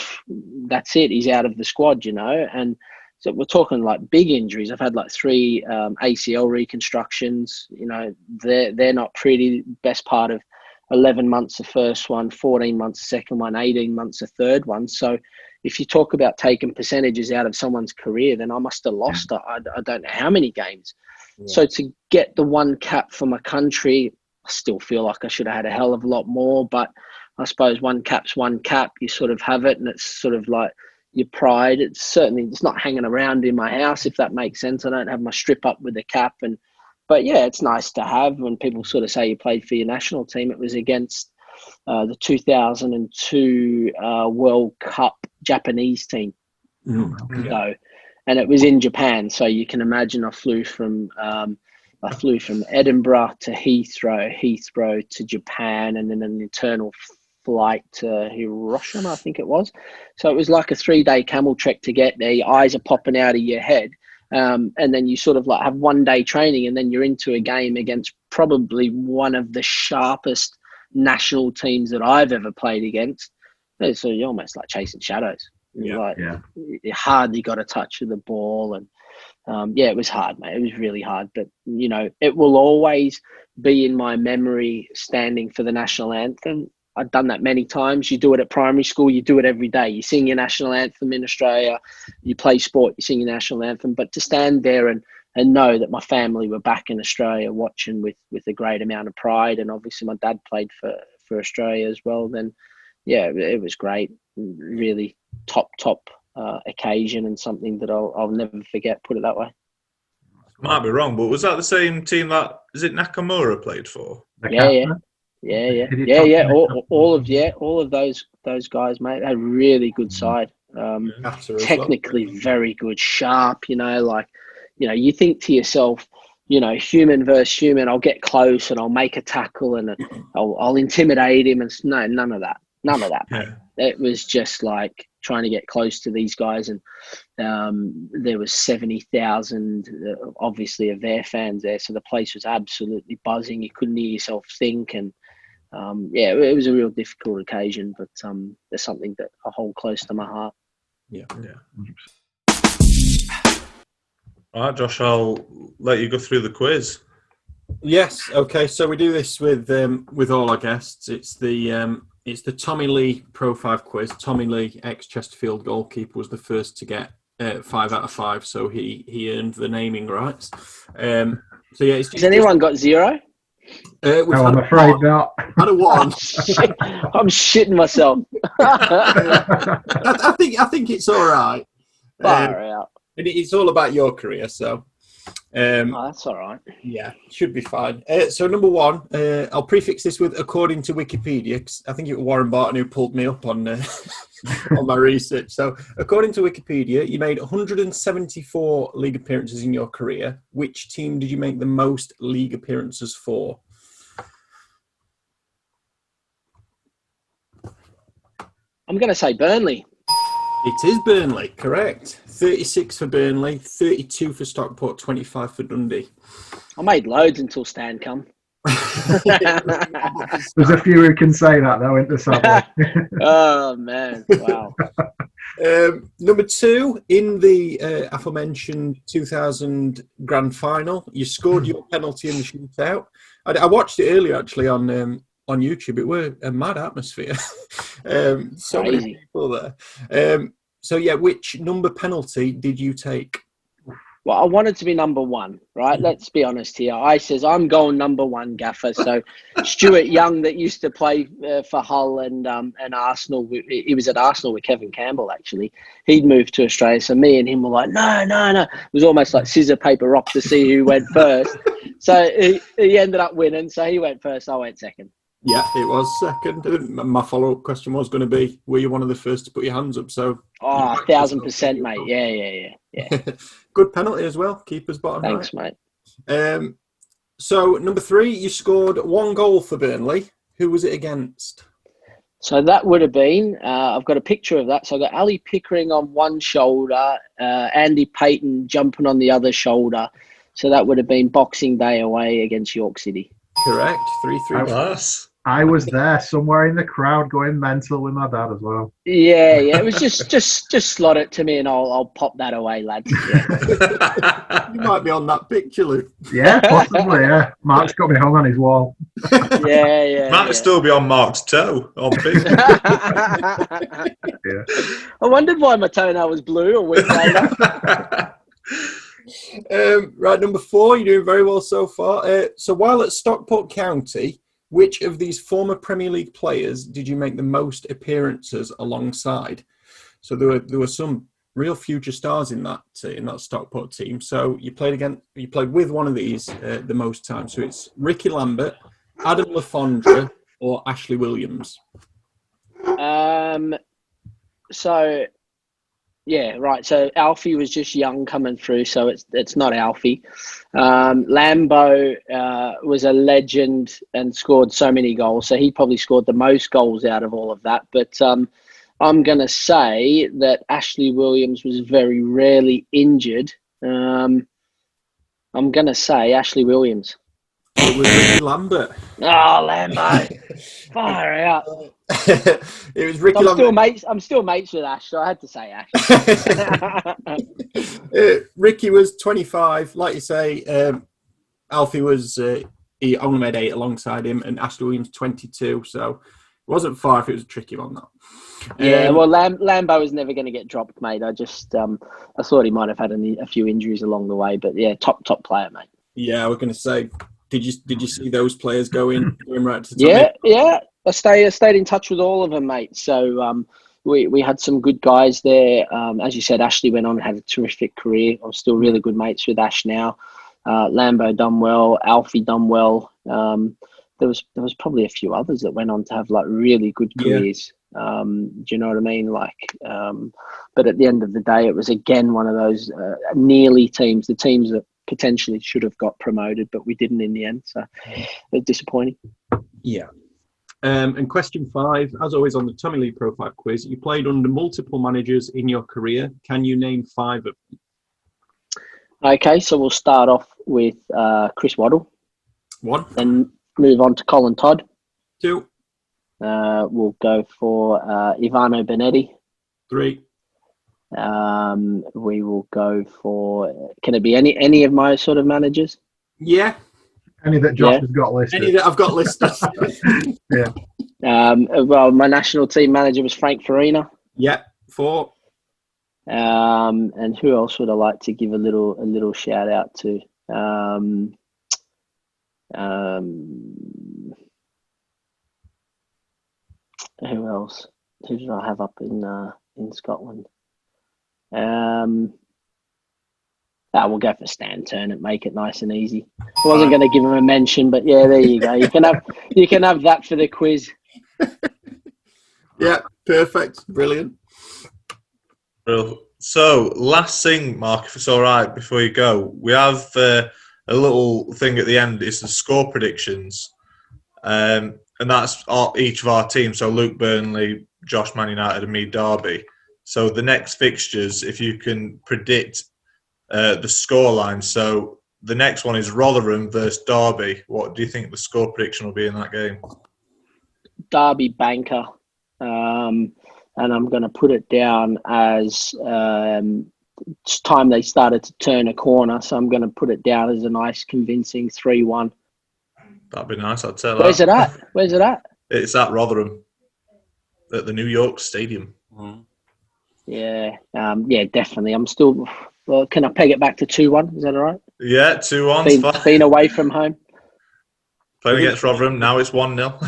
that's it. He's out of the squad, you know. And so we're talking like big injuries. I've had like three um, ACL reconstructions. You know, they're they're not pretty. Best part of eleven months the first one, 14 months the second one, 18 months the third one. So if you talk about taking percentages out of someone's career, then I must have lost. I, I don't know how many games. So to get the one cap for my country, I still feel like I should have had a hell of a lot more. But I suppose one cap's one cap. You sort of have it, and it's sort of like your pride. It's certainly it's not hanging around in my house, if that makes sense. I don't have my strip up with a cap, and but yeah, it's nice to have. When people sort of say you played for your national team, it was against uh, the 2002 uh, World Cup Japanese team. Mm. So, and it was in Japan. So you can imagine I flew from um, I flew from Edinburgh to Heathrow, Heathrow to Japan, and then an internal flight to Hiroshima, I think it was. So it was like a three day camel trek to get there. Your eyes are popping out of your head. Um, and then you sort of like have one day training, and then you're into a game against probably one of the sharpest national teams that I've ever played against. So you're almost like chasing shadows. Yeah. like, Yeah. you hardly got a touch of the ball and um, yeah it was hard mate it was really hard but you know it will always be in my memory standing for the national anthem i've done that many times you do it at primary school you do it every day you sing your national anthem in australia you play sport you sing your national anthem but to stand there and and know that my family were back in australia watching with with a great amount of pride and obviously my dad played for for australia as well then yeah it was great really top top uh, occasion and something that I'll, I'll never forget. Put it that way. Might be wrong, but was that the same team that is it Nakamura played for? Yeah, yeah. Yeah, yeah, yeah, yeah. All, all of yeah, all of those those guys, mate. They're really good side. Um, After as well. technically very good, sharp. You know, like you know, you think to yourself, you know, human versus human. I'll get close and I'll make a tackle and I'll, I'll intimidate him. And no, none of that. None of that. mate. Yeah. it was just like trying to get close to these guys and um, there was 70,000 uh, obviously of their fans there so the place was absolutely buzzing you couldn't hear yourself think and um, yeah it was a real difficult occasion but um, there's something that I hold close to my heart Yeah. Yeah. All right, Josh, I'll let you go through the quiz. Yes. Okay. So we do this with um, with all our guests. It's the um, it's the Tommy Lee Pro Five quiz. Tommy Lee, ex Chesterfield goalkeeper, was the first to get uh, five out of five, so he he earned the naming rights. Um, so yeah, it's Has anyone got zero? Uh, we've No, had, I'm a, afraid not. had a one. Shit, I'm shitting myself. I, I think I think it's all right. Um, out. And it's all about your career, so um, Oh, that's all right. yeah, should be fine. Uh, so number one, uh, I'll prefix this with according to Wikipedia. 'cause I think it was Warren Barton who pulled me up on uh, on my research. So according to Wikipedia, you made 174 league appearances in your career. Which team did you make the most league appearances for? I'm going to say Burnley. It is Burnley, correct. 36 for Burnley, 32 for Stockport, 25 for Dundee. I made loads until Stan come. There's a few who can say that though, isn't there? Oh man! Wow. Um, number two, in the uh, aforementioned 2000 grand final, you scored your penalty in the shootout. I, I watched it earlier actually on um, on YouTube. It were a mad atmosphere. um, so many people there. So yeah, which number penalty did you take? Well, I wanted to be number one, right? Let's be honest here. I says I'm going number one, Gaffer. So Stuart Young, that used to play uh, for Hull and um, and Arsenal, he was at Arsenal with Kevin Campbell. Actually, he'd moved to Australia. So me and him were like, no, no, no. It was almost like scissor paper rock to see who went first. So he, he ended up winning. So he went first. I went second. Yeah, it was second. My follow up question was going to be, were you one of the first to put your hands up? So Oh, a thousand percent, mate. Yeah, yeah, yeah, yeah. good penalty as well. Keeper's bottom right. Thanks, mate. Um, so number three, you scored one goal for Burnley. Who was it against? So that would have been. Uh, I've got a picture of that. So I've got Ali Pickering on one shoulder, uh, Andy Payton jumping on the other shoulder. So that would have been Boxing Day away against York City. Correct. Three three. Nice. I was there somewhere in the crowd going mental with my dad as well. Yeah, yeah. It was just, just, just slot it to me, and I'll, I'll pop that away, lads. Yeah, You might be on that picture, Luke. Yeah, possibly. Yeah, Mark's got me hung on his wall. yeah, yeah. Might yeah. still be on Mark's toe on yeah. I wondered why my toenail was blue a week later. Um, right, number four, you're doing very well so far. Uh, so while at Stockport County, which of these former Premier League players did you make the most appearances alongside? So there were there were some real future stars in that uh, in that Stockport team. So you played again, you played with one of these uh, the most time. So it's Ricky Lambert, Adam Le Fondre, or Ashley Williams. Um, so yeah, right. So Alfie was just young coming through, so it's it's not Alfie. Um, Lambo uh, was a legend and scored so many goals, so he probably scored the most goals out of all of that. But um, I'm gonna say that Ashley Williams was very rarely injured. Um, I'm gonna say Ashley Williams. It was Ricky Lambert. Oh, Lambo, fire out. it was Ricky I'm Lambert. still mates. I'm still mates with Ash, so I had to say Ash. uh, Ricky was 25. Like you say, um, Alfie was, uh, he only made eight alongside him, and Ashley Williams 22. So it wasn't far if it was a tricky one, that. Yeah, Um, well, Lam- Lambo was never going to get dropped, mate. I just, um, I thought he might have had any, a few injuries along the way, but yeah, top top player, mate. yeah, we're going to say, did you did you see those players going, going right to the top? Yeah, yeah. I stay, I stayed in touch with all of them, mate. So um, we we had some good guys there. Um, as you said, Ashley went on and had a terrific career. I'm still really good mates with Ash now. Uh, Lambo done well, Alfie done well. Um, there was there was probably a few others that went on to have like really good Yeah. careers. Um, do you know what I mean? Like, um, but at the end of the day, it was again one of those uh, nearly teams, the teams that potentially should have got promoted, but we didn't in the end. So it was disappointing. Yeah. Um, and question five, as always on the Tommy Lee Profile Quiz, you played under multiple managers in your career. Can you name five of them? Okay, so we'll start off with uh, Chris Waddle One, and move on to Colin Todd. two, Uh, we'll go for uh, Ivano Bonetti. three, Um, we will go for. Can it be any any of my sort of managers? yeah, Any that Josh Yeah. has got listed. any that I've got listed. Yeah. Um, well, my national team manager was Frank Farina. yeah, four, Um, and who else would I like to give a little a little shout out to? Um, um, who else? Who did I have up in uh, in Scotland? Um, ah, we'll go for Stan Ternent. Make it nice and easy. I wasn't going to give him a mention, but yeah, there you go. You can have you can have that for the quiz. Yeah, perfect, brilliant. Well, So, last thing, Mark, if it's all right, before you go, we have uh, a little thing at the end. It's the score predictions, um, and that's our, each of our teams. So, Luke Burnley, Josh Man United, and me Derby. So, the next fixtures, if you can predict uh, the score line. So, the next one is Rotherham versus Derby. What do you think the score prediction will be in that game? Derby banker, um, and I'm going to put it down as um, it's time they started to turn a corner. So I'm going to put it down as a nice, convincing three-one. That'd be nice. I'd say Where's that. it at? Where's it at? It's at Rotherham, at the New York Stadium. Yeah, um, yeah, definitely. I'm still. Well, can I peg it back to two-one? Is that all right? Yeah, two one. Been, been away from home. Playing against Rotherham. Now it's one 0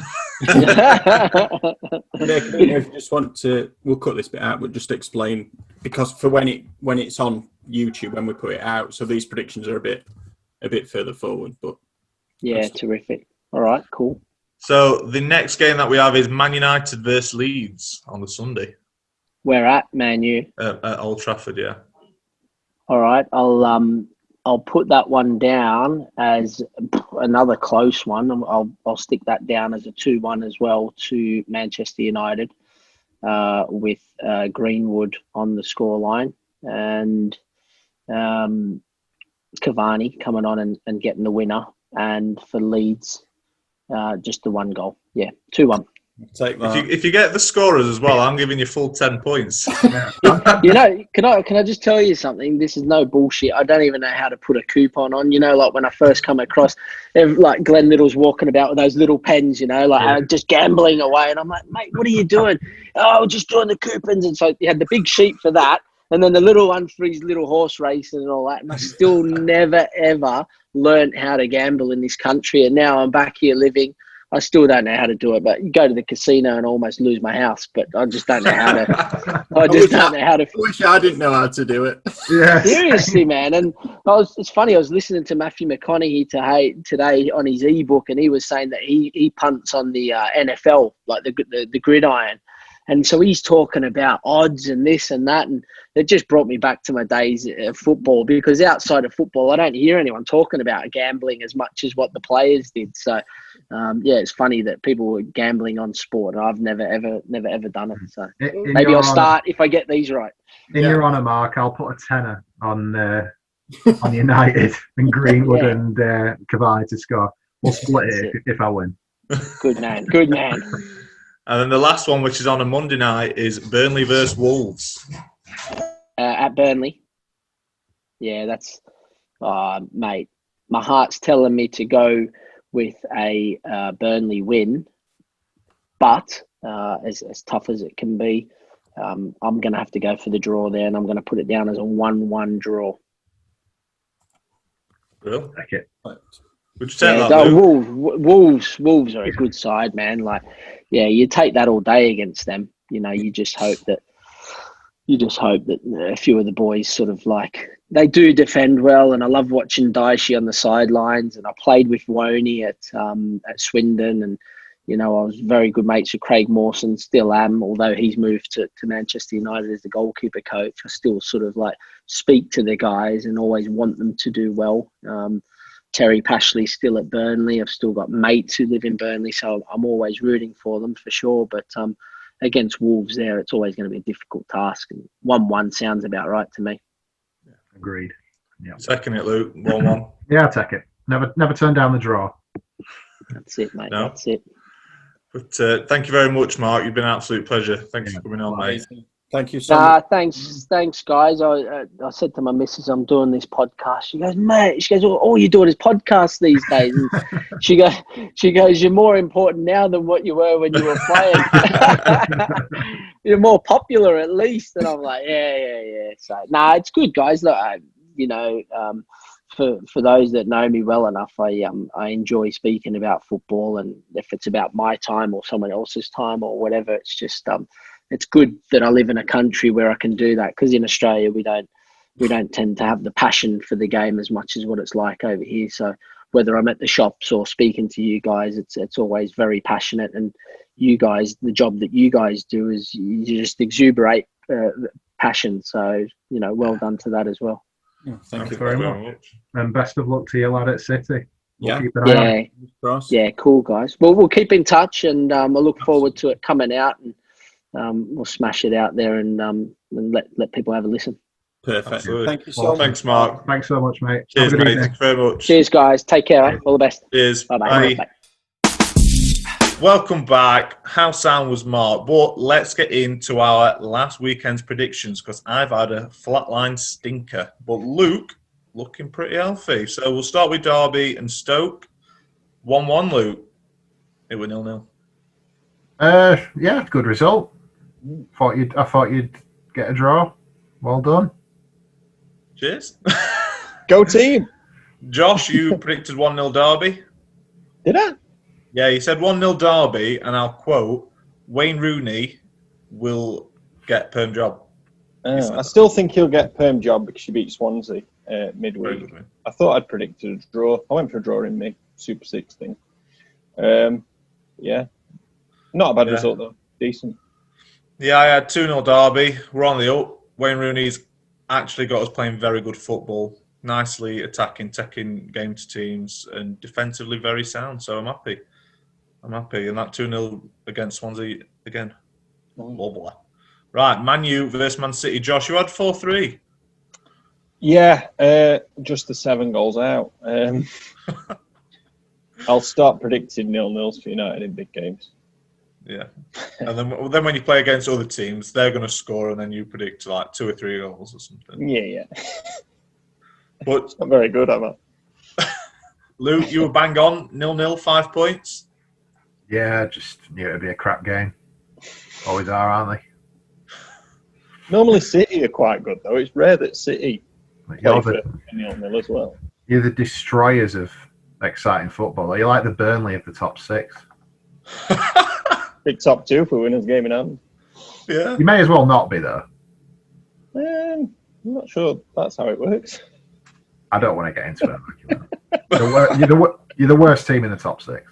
Nick, I don't know if you just want to, we'll cut this bit out, but just explain because for when it when it's on YouTube when we put it out, so these predictions are a bit a bit further forward. But yeah, terrific. All right, cool. So the next game that we have is Man United versus Leeds on the Sunday Where at, Man U? uh, at Old Trafford. Yeah, All right, I'll um I'll put that one down as another close one. I'll I'll stick that down as a two-one as well to Manchester United, uh, with uh, Greenwood on the score line and um, Cavani coming on and, and getting the winner, and for Leeds, uh, just the one goal. Yeah, two-one. Take if that. you if you get the scorers as well, I'm giving you full ten points. you know, can I can I just tell you something? This is no bullshit. I don't even know how to put a coupon on. You know, like when I first come across, like Glenn Little's walking about with those little pens. You know, like Yeah. uh, just gambling away, and I'm like, mate, what are you doing? oh, just doing the coupons. And so he had the big sheet for that, and then the little one for his little horse racing and all that. And I still never ever learned how to gamble in this country, and now I'm back here living. I still don't know how to do it, but go to the casino and almost lose my house. But I just don't know how to. I just don't know how to I wish I didn't know how to do it. yeah. Seriously, man. And I was, it's funny. I was listening to Matthew McConaughey today, today on his ebook, and he was saying that he, he punts on the uh, NFL, like the, the the gridiron, and so he's talking about odds and this and that, and it just brought me back to my days of football because outside of football, I don't hear anyone talking about gambling as much as what the players did. So, um, yeah, it's funny that people were gambling on sport, and I've never ever never ever done it. So In- in maybe I'll start if I get these right. In Yeah. your honour, Mark, I'll put a tenner on uh, on United and Greenwood Yeah. and uh, Cavani to score. We'll split it if, if I win. Good man. Good man. and then the last one, which is on a Monday night, is Burnley versus Wolves. uh, at Burnley. Yeah, that's, uh, mate. My heart's telling me to go with a uh, Burnley win, but uh, as as tough as it can be, um, I'm going to have to go for the draw there, and I'm going to put it down as a one-one draw. Real? Take it. Would you take Yeah, that. Wolves, Wolves, Wolves are a good side, man. Like, yeah, you take that all day against them. You know, you just hope that you just hope that a few of the boys sort of like they do defend well, and I love watching Daishi on the sidelines. And I played with Woney at um, at Swindon, and you know I was very good mates with Craig Mawson. Still am, although he's moved to, to Manchester United as the goalkeeper coach. I still sort of like speak to the guys and always want them to do well. Um, Terry Pashley's still at Burnley. I've still got mates who live in Burnley, so I'm always rooting for them for sure. But um, against Wolves, there, it's always going to be a difficult task. And one-one sounds about right to me. Agreed. Yeah. Second it, Luke. One one. Yeah, I'll take it. Never never turn down the draw. That's it, mate. No. That's it. But uh, thank you very much, Mark. You've been an absolute pleasure. Thanks Yeah. for coming on, mate. Thank you so Nah, much. thanks, thanks, guys. I uh, I said to my missus, I'm doing this podcast. She goes, mate. She goes, all, all you're doing is podcasts these days. And she goes, she goes, you're more important now than what you were when you were playing. you're more popular at least. And I'm like, yeah, yeah, yeah. So, nah, it's good, guys. Look, I, you know, um, for for those that know me well enough, I um I enjoy speaking about football, and if it's about my time or someone else's time or whatever, it's just um it's good that I live in a country where I can do that because in Australia we don't we don't tend to have the passion for the game as much as what it's like over here. So whether I'm at the shops or speaking to you guys, it's it's always very passionate. And you guys, the job that you guys do is you just exuberate uh, passion. So you know, well done to that as well. Yeah, thank Thanks you very much. And best of luck to you, lad, at City. We'll Yeah. keep an eye. Yeah, Cross. yeah, cool guys. Well, we'll keep in touch, and um, I look forward to it coming out, and um, we'll smash it out there, and um, and let let people have a listen. Perfect. Absolutely. Thank you so Well, much. Thanks, Mark. Thanks so much, mate. Cheers, Have a good mate. evening. Thanks very much. Cheers, guys. Take care. eh? All the best. Cheers. Bye Bye. bye. Welcome back. How sound was Mark? But let's get into our last weekend's predictions because I've had a flatline stinker. But Luke looking pretty healthy. So we'll start with Derby and Stoke. 1 1, Luke. It was nil nil. Uh, yeah, good result. Thought you'd, I thought you'd get a draw. Well done. Cheers. Go team. Josh, you predicted 1 0 Derby. Did I? Yeah, you said 1 0 Derby, and I'll quote Wayne Rooney will get perm job. Uh, I still think he'll get perm job because he beat Swansea uh, midweek. I thought I'd predicted a draw. I went for a draw in me Super Six thing. Um, yeah, not a bad Yeah. result though. Decent. Yeah, I had 2 0 Derby. We're on the up. Wayne Rooney's actually got us playing very good football. Nicely attacking, taking game to teams, and defensively very sound. So I'm happy. I'm happy. And that 2 0 against Swansea again. Mm. Blah, blah. Right, Man U versus Man City. Josh, you had 4 3. Yeah, uh, just the seven goals out. Um, I'll start predicting nil nils for United in big games. Yeah. And then, then when you play against other teams, they're going to score, and then you predict like two or three goals or something. Yeah, yeah. But Not very good, am I? Luke, you were bang on. Nil nil, five points. Yeah, just knew it'd be a crap game. Always are, aren't they? Normally City are quite good though. It's rare that City they? play You're for the, nil nil as well. you're the destroyers of exciting football. Are You're like the Burnley of the top six. Big top two for winners game in hand. Yeah. You may as well not be though. Um, I'm not sure that's how it works. I don't want to get into it. You're the, wor- you're, the, wor- you're the worst team in the top six.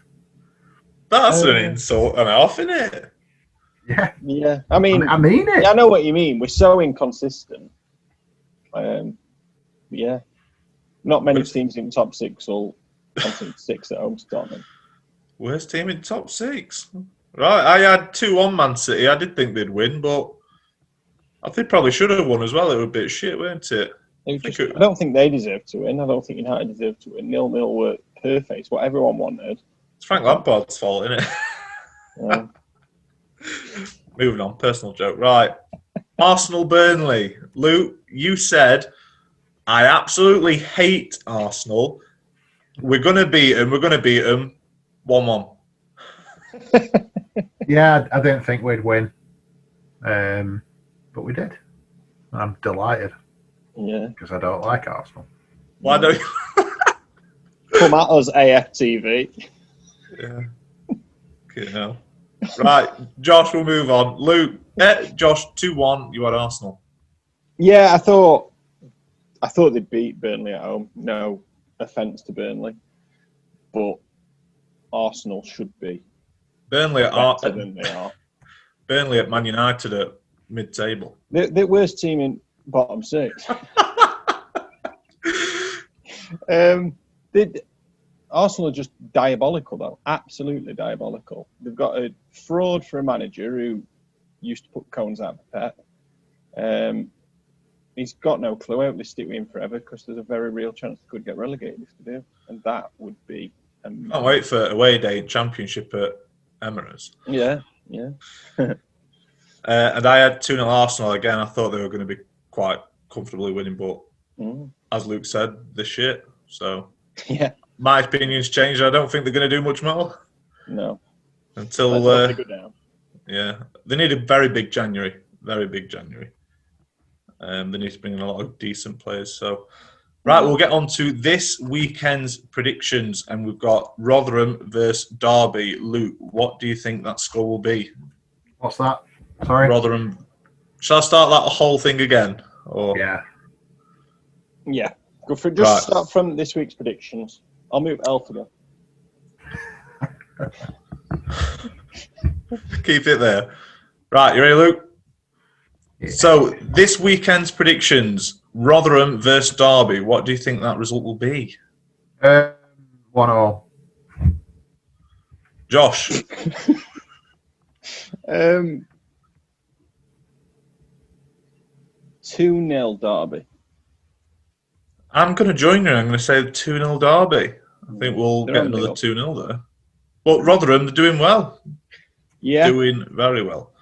That's an Uh, insult and a half, isn't it? Yeah, Yeah, I I mean, mean, I mean it. yeah, I know what you mean. We're so inconsistent. Um, yeah, not many teams in top six will concede six at home to Tottenham. Worst team in top six. Right, I had two on Man City. I did think they'd win, but I think probably should have won as well. It was a bit shit, weren't it? Think just, it- I don't think they deserve to win. I don't think United deserve to win. Nil nil were perfect. What everyone wanted. It's Frank Lampard's fault, isn't it? Um, Moving on, personal joke. Right. Arsenal Burnley. Luke, you said, I absolutely hate Arsenal. We're going to beat them. We're going to beat them 1 1. Yeah, I didn't think we'd win, um, but we did. I'm delighted yeah, because I don't like Arsenal. Why don't you? come at us, AFTV. Yeah. Okay, no. Right, Josh, we'll move on. Luke, eh, Josh, 2 1, you had Arsenal. Yeah, I thought, I thought they'd beat Burnley at home. No offense to Burnley, but Arsenal should be Burnley at, Ar- better than they are. Burnley at Man United at mid table. They're the worst team in bottom six. um, they, Arsenal are just diabolical, though. Absolutely diabolical. They've got a fraud for a manager who used to put cones out the pet. Um, he's got no clue. I hope they stick with him forever because there's a very real chance they could get relegated if they do, and that would be. Um, Can't wait for away day championship at Emirates. Yeah, yeah. Uh, and I had 2 0 Arsenal again. I thought they were going to be quite comfortably winning, but Mm. as Luke said, the shit. So Yeah. my opinion's changed. I don't think they're going to do much more No. until. Uh, they go down. yeah, they need a very big January. Very big January. Um, they need to bring in a lot of decent players. So, right, we'll get on to this weekend's predictions, and we've got Rotherham versus Derby. Luke, what do you think that score will be? What's that? Sorry. Rotherham. Shall I start that whole thing again? Or Yeah. Yeah. Go for just Right. start from this week's predictions. I'll move Elf keep it there. Right, you ready, Luke? Yeah. So this weekend's predictions: Rotherham versus Derby. What do you think that result will be? Um, one all. Josh, Um, 2 0 Derby. I'm going to join you. I'm going to say 2 0 Derby. I think we'll They're get another 2 0 there. But Rotherham, they're doing well. Yeah. Doing very well.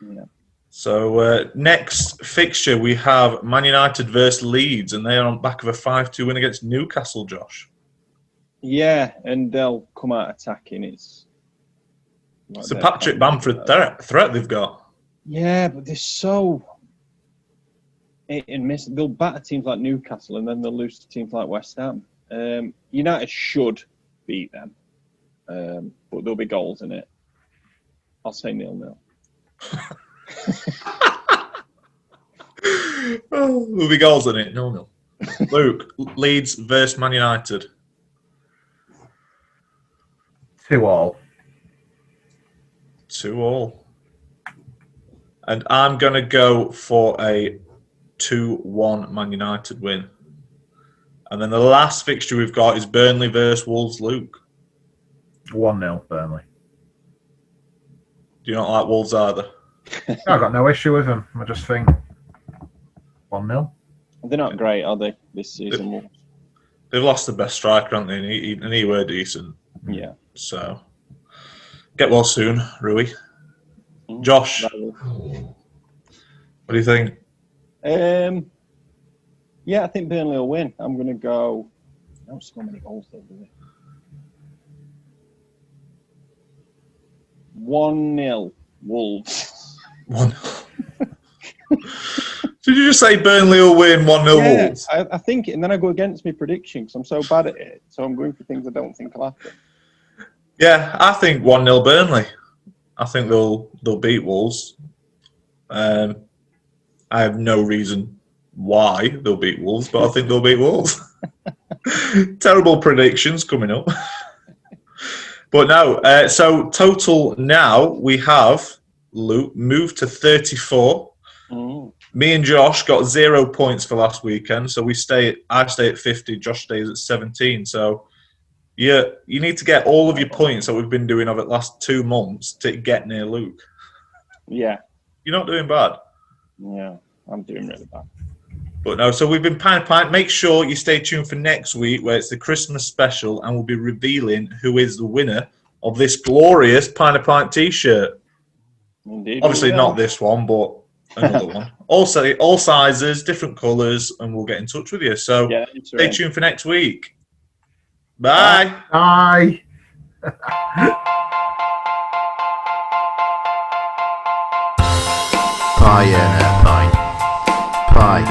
Yeah. So, uh, next fixture, we have Man United versus Leeds, and they are on back of a 5 2 win against Newcastle, Josh. Yeah, and they'll come out attacking. It's like It's a Patrick Bamford threat, threat they've got. Yeah, but they're so hit and miss. They'll batter teams like Newcastle and then they'll lose to teams like West Ham. Um, United should beat them, um, but there'll be goals in it. I'll say nil nil. oh, there'll be goals in it. No, no. Luke, Leeds versus Man United. Two all. Two all. And I'm going to go for a 2 1 Man United win. And then the last fixture we've got is Burnley versus Wolves. Luke, One nil Burnley. do you not like Wolves either? I've got no issue with them. I just think one nil. They're not great, are they, this season? Wolves? They've lost the best striker, haven't they? And he, and he were decent. Yeah. So get well soon, Rui. Josh, what do you think? Um, yeah, I think Burnley will win. I'm going to go. I don't score many goals though, do they? One 0 Wolves. One. Did you just say Burnley will win 1 0 Yeah, Wolves? I, I think, and then I go against my prediction because I'm so bad at it. So I'm going for things I don't think will happen. Yeah, I think 1 0 Burnley. I think they'll they'll beat Wolves. Um, I have no reason why they'll beat Wolves, but I think they'll beat Wolves. Terrible predictions coming up. but no, uh, so total now we have Luke moved to 34. Mm. Me and Josh got zero points for last weekend, so we stay. I stay at fifty. Josh stays at seventeen. So, yeah, you need to get all of your points that we've been doing over the last two months to get near Luke. Yeah, You're not doing bad, yeah, I'm doing really bad. but no. So we've been pint pint. Make sure you stay tuned for next week, where it's the Christmas special, and we'll be revealing who is the winner of this glorious pint pint T-shirt. Indeed. Obviously, Yeah. not this one, but another one. Also, all sizes, different colours, and we'll get in touch with you. So. Yeah, Stay right. tuned for next week. Bye. Bye. Pie and a pint. Pie